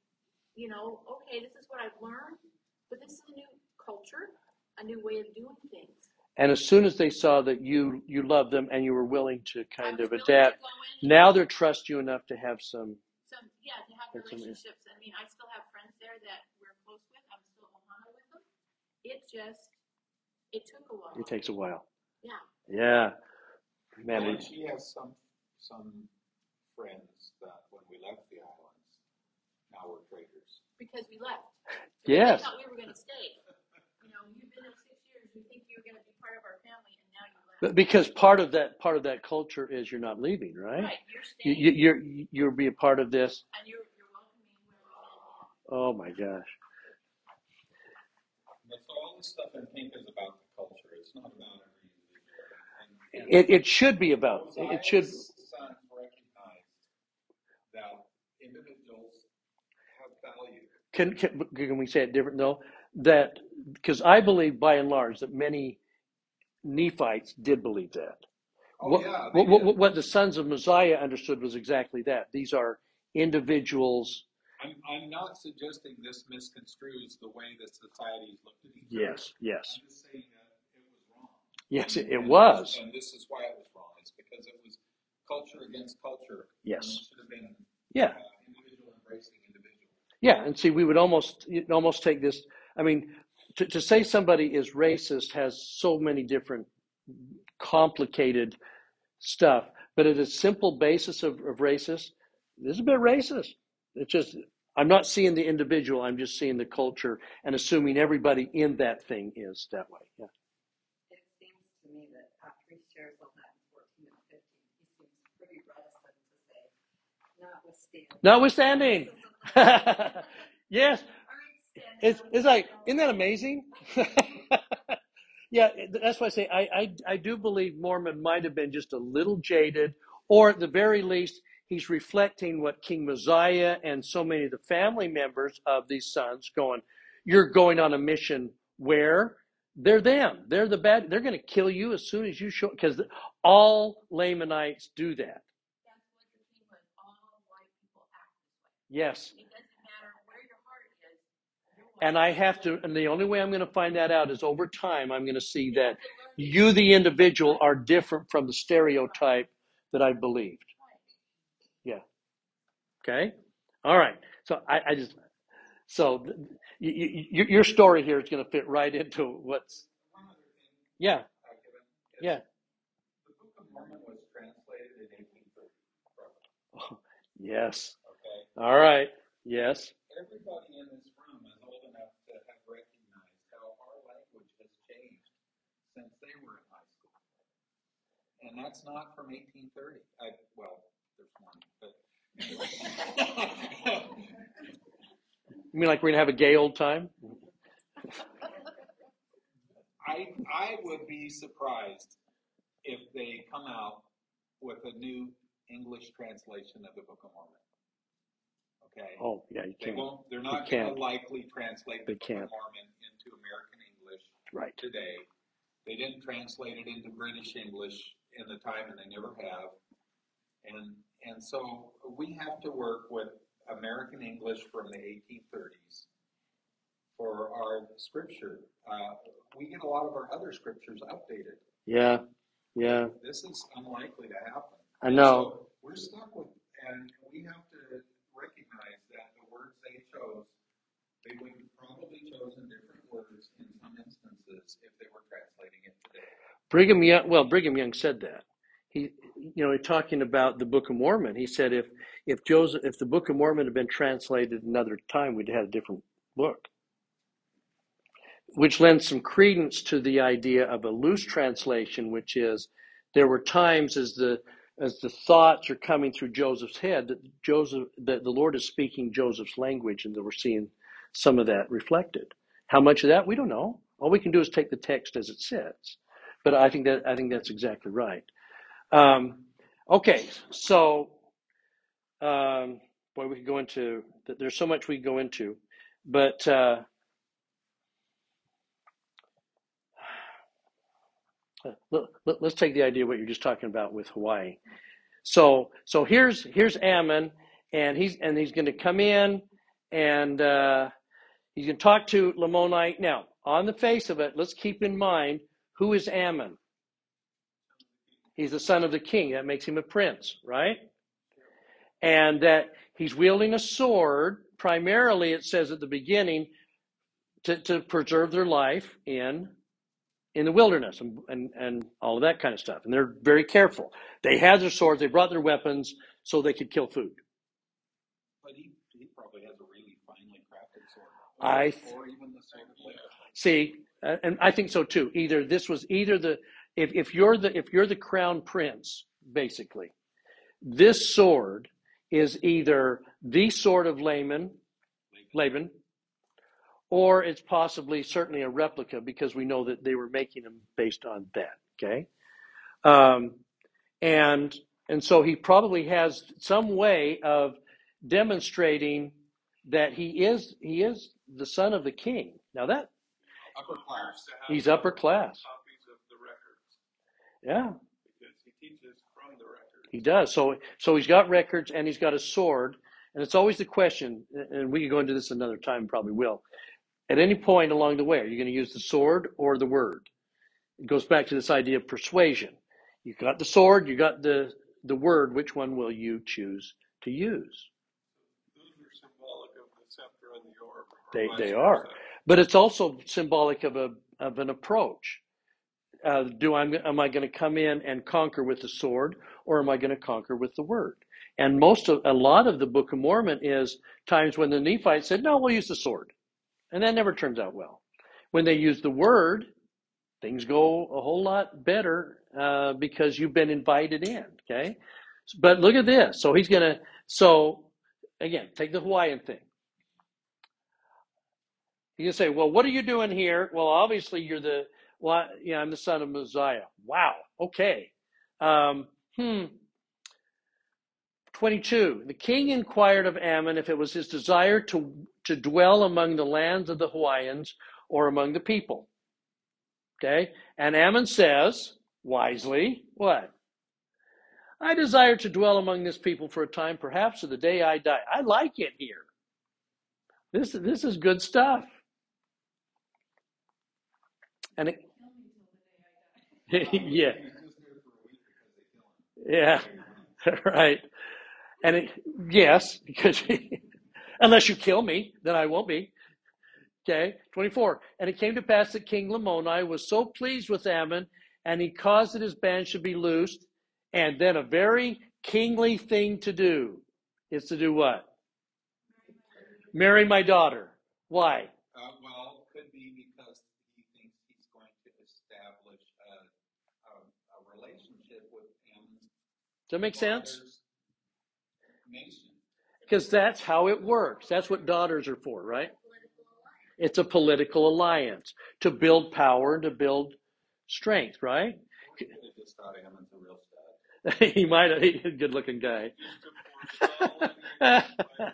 you know, okay, this is what I've learned, but this is a new culture, a new way of doing things. And as soon as they saw that you you loved them and you were willing to kind of adapt, now they trust you enough to have some. Some yeah, to have relationships. I mean, I still have friends there that we're close with. I'm still Ohana with them. It just it took a while. It takes a while. Yeah. Yeah. Man, Well, it- she has some, some friends that when we left the islands, now we're traitors. Because we left. (laughs) Yes. They thought we were gonna stay. You know, you've been there six years, we think you're gonna be part of our family, and now you left. but because part of that part of that culture is you're not leaving, right? Right, you're You, staying, you, you're you'll be a part of this. and you're, you're welcoming whoever Oh my gosh. This stuff in pink is about the culture. It's not about every individual. And, and It it should be about. It should. Sons recognized that individuals have value. Can, can can we say it different though? That because I believe by and large that many Nephites did believe that. Oh, what, yeah, what, what, what the sons of Mosiah understood was exactly that. These are individuals. I'm, I'm not suggesting this misconstrues the way that societies looked at each Yes, other. yes, I'm just saying that it was wrong. yes. It, it And- was. And this is why it was wrong. It's because it was culture against culture. Yes. Should have been Yeah. uh, individual embracing individual. Yeah, and see, we would almost almost take this. I mean, to, to say somebody is racist has so many different complicated stuff, but at a simple basis of, of racist, this is a bit racist. It's just I'm not seeing the individual. I'm just seeing the culture and assuming everybody in that thing is that way. Yeah. It seems to me that after he shares all that in fourteen and fifteen, he seems pretty reticent to say, notwithstanding. Notwithstanding. (laughs) yes, All right, stand It's, it's like, isn't that amazing? (laughs) yeah, that's why I say I, I, I do believe Mormon might have been just a little jaded, or at the very least, he's reflecting what King Mosiah and so many of the family members of these sons going, you're going on a mission where they're them. They're the bad. They're going to kill you as soon as you show, because all Lamanites do that. Yes. And I have to, and the only way I'm going to find that out is over time, I'm going to see that you, the individual, are different from the stereotype that I believed. Okay. All right. So I, I just, so th- you, you, your story here is going to fit right into what's, One other thing yeah, given yeah. the Book of Mormon was translated in 1830. Yes. Okay. All right. Yes. Everybody in this room is old enough to have recognized how our language has changed since they were in high school. And that's not from 1830. I, well, there's one, but. You mean like we're going to have a gay old time? I, I would be surprised if they come out with a new English translation of the Book of Mormon. Okay? Oh, yeah, you They can't. won't, they're not They gonna likely translate the They Book can't. of Mormon into American English Right. today. They didn't translate it into British English in the time, and they never have. And and so we have to work with American English from the 1830s for our scripture. Uh, we get a lot of our other scriptures updated. Yeah. Yeah. This is unlikely to happen. I know. So we're stuck with, and we have to recognize that the words they chose, they would have probably chosen different words in some instances if they were translating it today. Brigham Young, well, Brigham Young said that. He, you know, talking about the Book of Mormon, he said if if Joseph, if the Book of Mormon had been translated another time, we'd have a different book. Which lends some credence to the idea of a loose translation, which is there were times as the as the thoughts are coming through Joseph's head that Joseph that the Lord is speaking Joseph's language, and that we're seeing some of that reflected. How much of that we don't know. All we can do is take the text as it sits. But I think that I think that's exactly right. Um, okay, so um, boy, we could go into. There's so much we could go into, but uh, let, let, let's take the idea of what you're just talking about with Hawaii. So so here's here's Ammon, and he's and he's going to come in, and uh, he's going to talk to Lamonite. Now, on the face of it, let's keep in mind who is Ammon. He's the son of the king. That makes him a prince, right? And that he's wielding a sword. Primarily, it says at the beginning, to, to preserve their life in in the wilderness and, and, and all of that kind of stuff. And they're very careful. They had their swords, they brought their weapons so they could kill food. But he, he probably has a really finely crafted sword. I Or even the sword see, uh, and I think so too. Either this was either the if, if you're the if you're the crown prince, basically, this sword is either the sword of Laban, Laban, or it's possibly certainly a replica because we know that they were making them based on that. Okay, um, and and so he probably has some way of demonstrating that he is he is the son of the king. Now that Upper class. He's upper class, Copies of the records, yeah, because he teaches from the records. he does. So so he's got records and he's got a sword, and it's always the question, and we can go into this another time, probably will. At any point along the way, are you going to use the sword or the word? It goes back to this idea of persuasion. You've got the sword, you got the the word. Which one will you choose to use? Those are symbolic of the scepter and the orb. or They they are, but it's also symbolic of a of an approach. Uh, do I am I going to come in and conquer with the sword, or am I going to conquer with the word? And most of a lot of the Book of Mormon is times when the Nephites said, "No, we'll use the sword," and that never turns out well. When they use the word, things go a whole lot better uh, because you've been invited in. Okay, but look at this. So he's going to. So again, take the Hawaiian thing. You say, well, what are you doing here? Well, obviously you're the, well, yeah, I'm the son of Mosiah. Wow. Okay. Um, hmm. 22. The king inquired of Ammon if it was his desire to, to dwell among the lands of the Hawaiians or among the people. Okay. And Ammon says, wisely, what? I desire to dwell among this people for a time, perhaps to the day I die. I like it here. This, this is good stuff. And it, yeah, He's just there for a week because they kill him. (laughs) yeah, (laughs) right. And it, yes, because (laughs) unless you kill me, then I won't be. Okay, 24. And it came to pass that King Lamoni was so pleased with Ammon, and he caused that his band should be loosed. And then a very kingly thing to do is to do what? Marry my daughter. Why? Uh, well, could be because he thinks he's going to establish a, a, a relationship with Ammon's Does that make sense? Because that's how it works. That's what daughters are for, right? It's a political alliance to build power and to build strength, right? I just thought Ammon's a real stud. he might have, he's a good looking guy. Just to forestall any-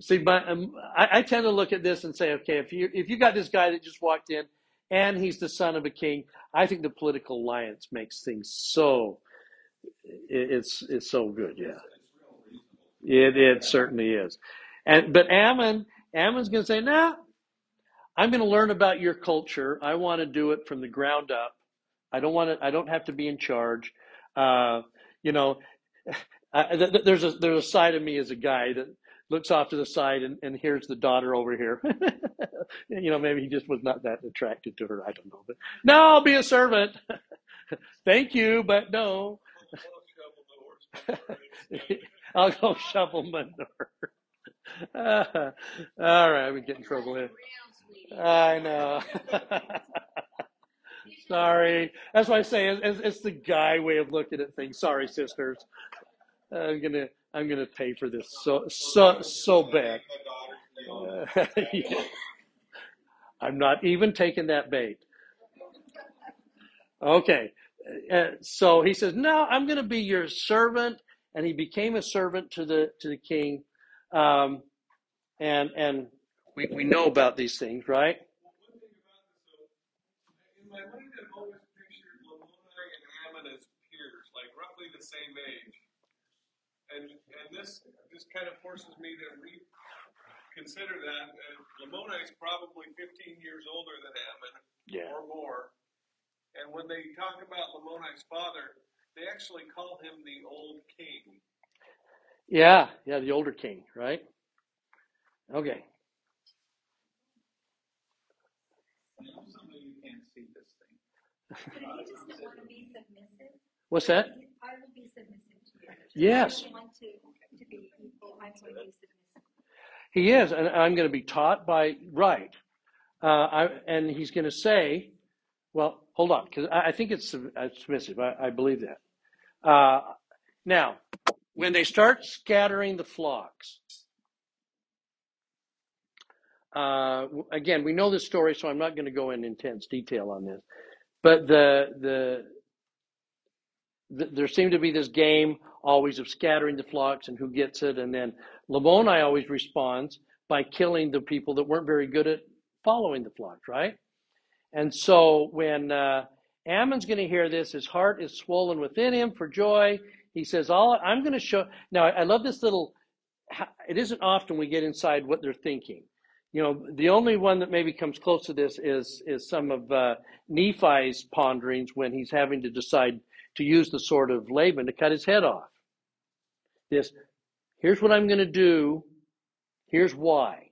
See, but um, I, I tend to look at this and say, okay, if you if you got this guy that just walked in, and he's the son of a king, I think the political alliance makes things so it, it's it's so good, yeah. It it certainly is, and but Ammon Ammon's going to say, nah, I'm going to learn about your culture. I want to do it from the ground up. I don't want to. I don't have to be in charge. Uh, you know, (laughs) I, th- th- there's a there's a side of me as a guy that looks off to the side and, and here's the daughter over here. (laughs) you know, maybe he just was not that attracted to her. I don't know, but no, I'll be a servant. (laughs) Thank you, but no. (laughs) I'll go shovel manure. (laughs) all right, we get in trouble here. I know. (laughs) Sorry. That's why I say it's, it's the guy way of looking at things. Sorry, sisters. I'm gonna I'm gonna pay for this so so so bad. I'm not even taking that bait. Okay. Uh, so he says, "No, I'm going to be your servant," and he became a servant to the to the king. Um, and and we, we know about these things, right? In my mind, I've always pictured Lamoni and Ammon as peers, like roughly the same age. And and this this kind of forces me to re- consider that uh, Lamoni is probably 15 years older than Ammon Yeah. or more. And when they talk about Lamoni's father, they actually call him the old king. Yeah, yeah, the older king, right? Okay. What's that? I will be submissive to you. Yes. He is, and I'm going to be taught by right. Uh, I, and he's going to say, well, hold on, because I, I think it's sub- uh, submissive. I, I believe that. Uh, now, when they start scattering the flocks, uh, again, we know this story, so I'm not going to go in intense detail on this. But the the th- there seemed to be this game always of scattering the flocks and who gets it, and then Lamoni always responds by killing the people that weren't very good at following the flocks, right? And so when uh, Ammon's going to hear this, his heart is swollen within him for joy. He says, "All I'm going to show." Now, I love this little. It isn't often we get inside what they're thinking. You know, the only one that maybe comes close to this is is some of uh, Nephi's ponderings when he's having to decide to use the sword of Laban to cut his head off. This, here's what I'm going to do. Here's why.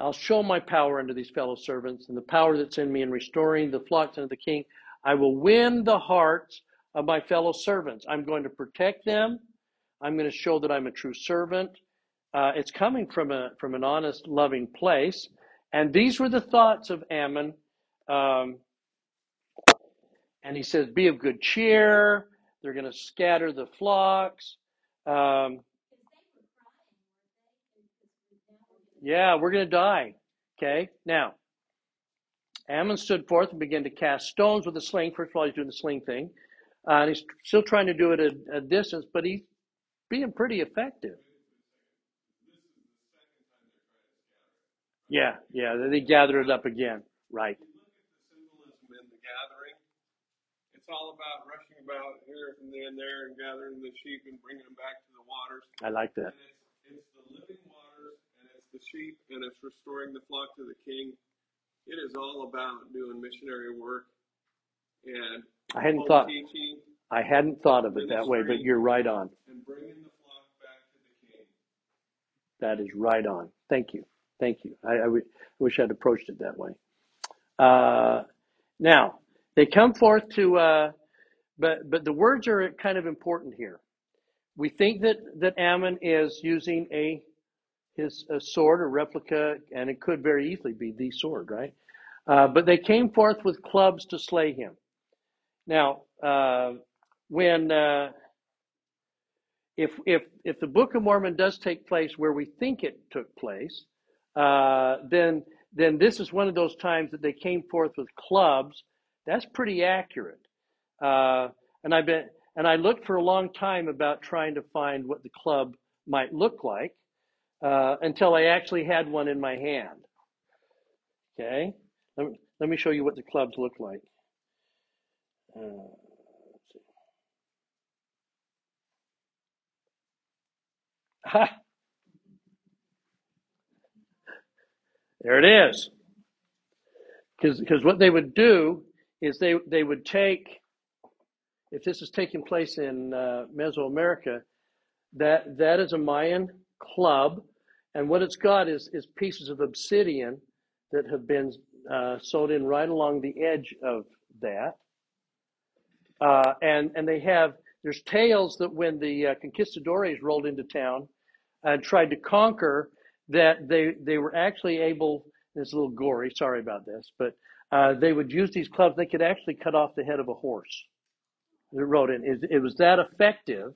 I'll show my power unto these fellow servants and the power that's in me in restoring the flocks unto the king. I will win the hearts of my fellow servants. I'm going to protect them. I'm going to show that I'm a true servant. Uh, it's coming from a from an honest, loving place. And these were the thoughts of Ammon. Um, and he says, "Be of good cheer. They're going to scatter the flocks." Um, yeah, we're going to die. Okay. Now, Ammon stood forth and began to cast stones with a sling. First of all, he's doing the sling thing, uh, and he's still trying to do it at a distance, but he's being pretty effective. Yeah, yeah. Then They gather it up again. Right. in the gathering. It's all about rushing about here and there and there and gathering the sheep and bringing them back to the waters. I like that. It's, it's the living waters and it's the sheep and it's restoring the flock to the king. It is all about doing missionary work and I hadn't thought teaching I hadn't thought of it that way, but you're right on. and bringing the flock back to the king. That is right on. Thank you. Thank you. I, I w- wish I'd approached it that way. Uh, now they come forth to, uh, but but the words are kind of important here. We think that that Ammon is using a his a sword a replica, and it could very easily be the sword, right? Uh, but they came forth with clubs to slay him. Now, uh, when uh, if if if the Book of Mormon does take place where we think it took place, uh, then then this is one of those times that they came forth with clubs. That's pretty accurate. Uh, and I've been and I looked for a long time about trying to find what the club might look like uh, until I actually had one in my hand. Okay, let me, let me show you what the clubs look like. Uh. (laughs) Ha! There it is. Because what they would do is they they would take if this is taking place in uh, Mesoamerica, that that is a Mayan club, and what it's got is is pieces of obsidian that have been uh, sewed in right along the edge of that, uh, and and they have there's tales that when the uh, conquistadores rolled into town and tried to conquer, that they they were actually able. It's a little gory. Sorry about this, but uh, they would use these clubs. They could actually cut off the head of a horse. It wrote in. It, it was that effective.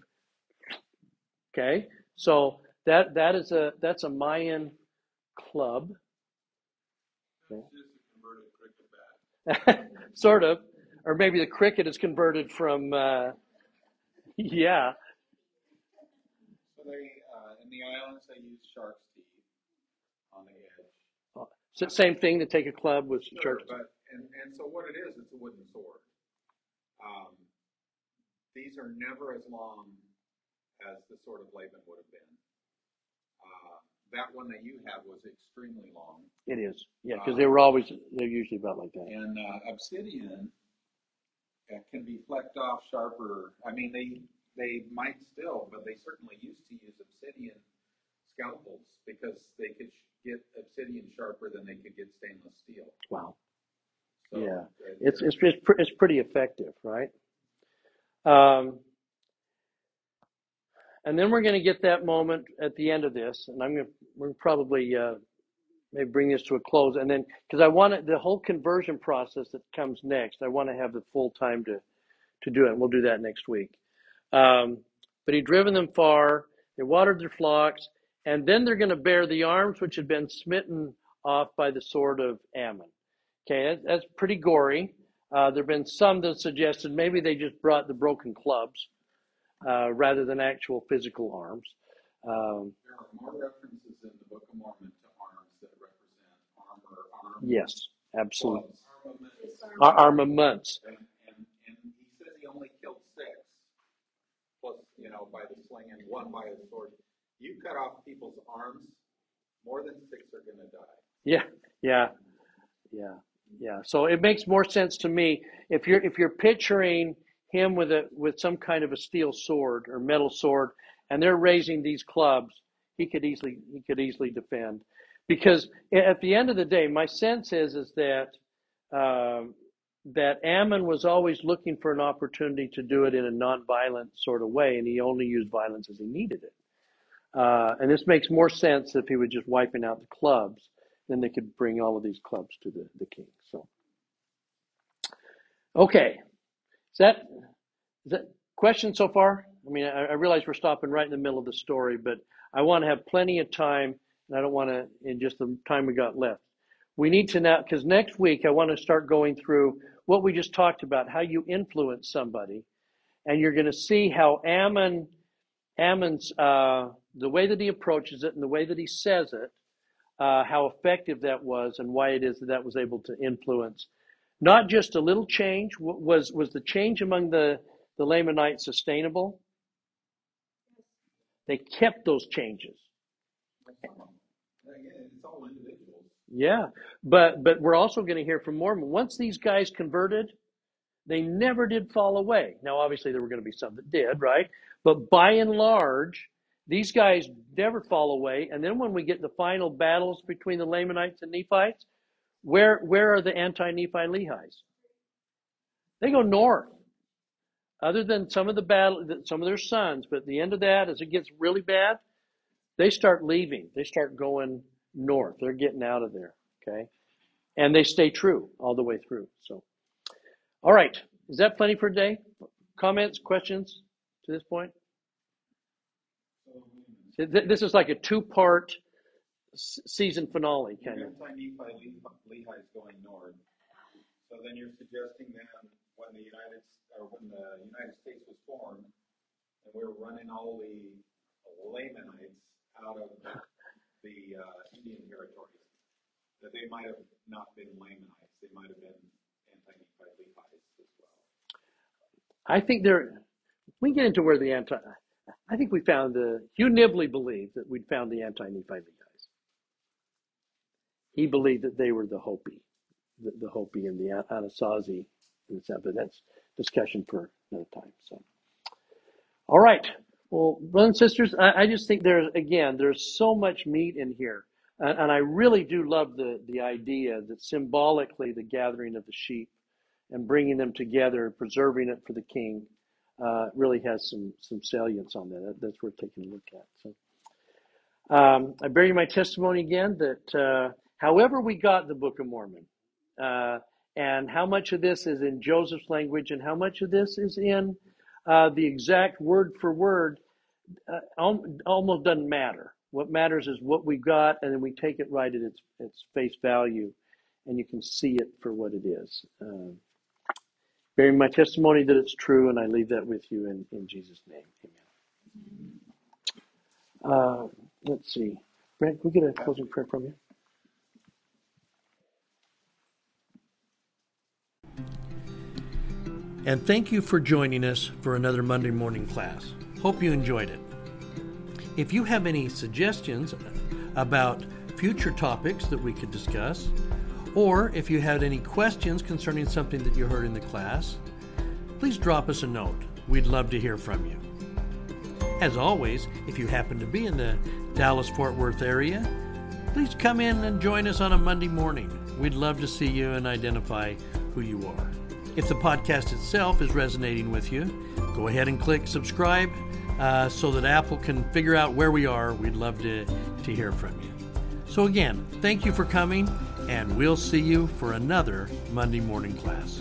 Okay, so that that is a that's a Mayan club, That's just a converted cricket bat. (laughs) sort of, or maybe the cricket is converted from. Uh, yeah, So they, uh, in the islands, they use shark's teeth on the edge. So same thing to take a club with Sure, church. but, and, and so what it is, it's a wooden sword. Um, these are never as long as the sword of Laban would have been. Uh, that one that you have was extremely long. It is, yeah, because they were always they're usually about like that. And uh, obsidian uh, can be flecked off sharper. I mean, they they might still, but they certainly used to use obsidian scalpels because they could sh- get obsidian sharper than they could get stainless steel. Wow. So Yeah. It's it's it's, pre- it's pretty effective, right? Um, and then we're going to get that moment at the end of this, and I'm going to we're probably uh, maybe bring this to a close, and then because I want the whole conversion process that comes next, I want to have the full time to to do it. And we'll do that next week. Um, but he'd driven them far; they watered their flocks, and then they're going to bear the arms which had been smitten off by the sword of Ammon. Okay, that- that's pretty gory. Uh, there have been some that suggested maybe they just brought the broken clubs uh, rather than actual physical arms. Um, There are more references in the Book of Mormon to arms that represent armor, arms, yes, absolutely. armaments, armaments. and, and, and he says he only killed six, plus, you know, by the sling and one by the sword. You cut off people's arms, more than six are gonna die. Yeah, yeah, yeah, yeah. So it makes more sense to me if you're if you're picturing him with a with some kind of a steel sword or metal sword, and they're raising these clubs, he could easily he could easily defend, because at the end of the day, my sense is is that um, that Ammon was always looking for an opportunity to do it in a non-violent sort of way, and he only used violence as he needed it. Uh, and this makes more sense if he was just wiping out the clubs, then they could bring all of these clubs to the, the king. So, okay, is that is that question so far? I mean, I, I realize we're stopping right in the middle of the story, but I want to have plenty of time, and I don't want to in just the time we got left. We need to now because next week I want to start going through what we just talked about, how you influence somebody, and you're going to see how Ammon, Ammon's uh, the way that he approaches it and the way that he says it, uh, how effective that was, and why it is that that was able to influence not just a little change. Was was the change among the the Lamanites sustainable? They kept those changes. Yeah, but but we're also going to hear from Mormon. Once these guys converted, they never did fall away. Now, obviously, there were going to be some that did, right? But by and large, these guys never fall away. And then when we get the final battles between the Lamanites and Nephites, where where are the anti-Nephi Lehis? They go north. Other than some of the battle, some of their sons, but at the end of that, as it gets really bad, they start leaving. They start going north. They're getting out of there. Okay. And they stay true all the way through. So, all right. Is that plenty for today? Comments, questions to this point? Th- th- This is like a two season finale, kind of. Anti-Nephi Lehi is going north. So then you're suggesting then when the United, or when the United States was formed, and we were running all the Lamanites out of the uh, Indian territories, that they might have not been Lamanites, they might have been anti-Nephi Lehis as well. I think there, we get into where the anti, I think we found the, Hugh Nibley believed that we'd found the anti Nephi Lehi's. He believed that they were the Hopi, the, the Hopi and the Anasazi, and stuff, but that's discussion for another time. So, all right. Well, brothers and sisters, I, I just think there's, again, there's so much meat in here. And, and I really do love the, the idea that symbolically the gathering of the sheep and bringing them together, preserving it for the king, uh, really has some some salience on that. that. That's worth taking a look at. So, um, I bear you my testimony again that uh, however we got the Book of Mormon, uh, and how much of this is in Joseph's language, and how much of this is in uh, the exact word for word, uh, almost doesn't matter. What matters is what we got, and then we take it right at its its face value, and you can see it for what it is. Um, bearing my testimony that it's true, and I leave that with you in, in Jesus' name. Amen. Uh, let's see. Brent, can we get a closing prayer from you? And thank you for joining us for another Monday morning class. Hope you enjoyed it. If you have any suggestions about future topics that we could discuss, or if you had any questions concerning something that you heard in the class, please drop us a note. We'd love to hear from you. As always, if you happen to be in the Dallas Fort Worth area, please come in and join us on a Monday morning. We'd love to see you and identify who you are. If the podcast itself is resonating with you, go ahead and click subscribe uh, so that Apple can figure out where we are. We'd love to, to hear from you. So, again, thank you for coming, and we'll see you for another Monday morning class.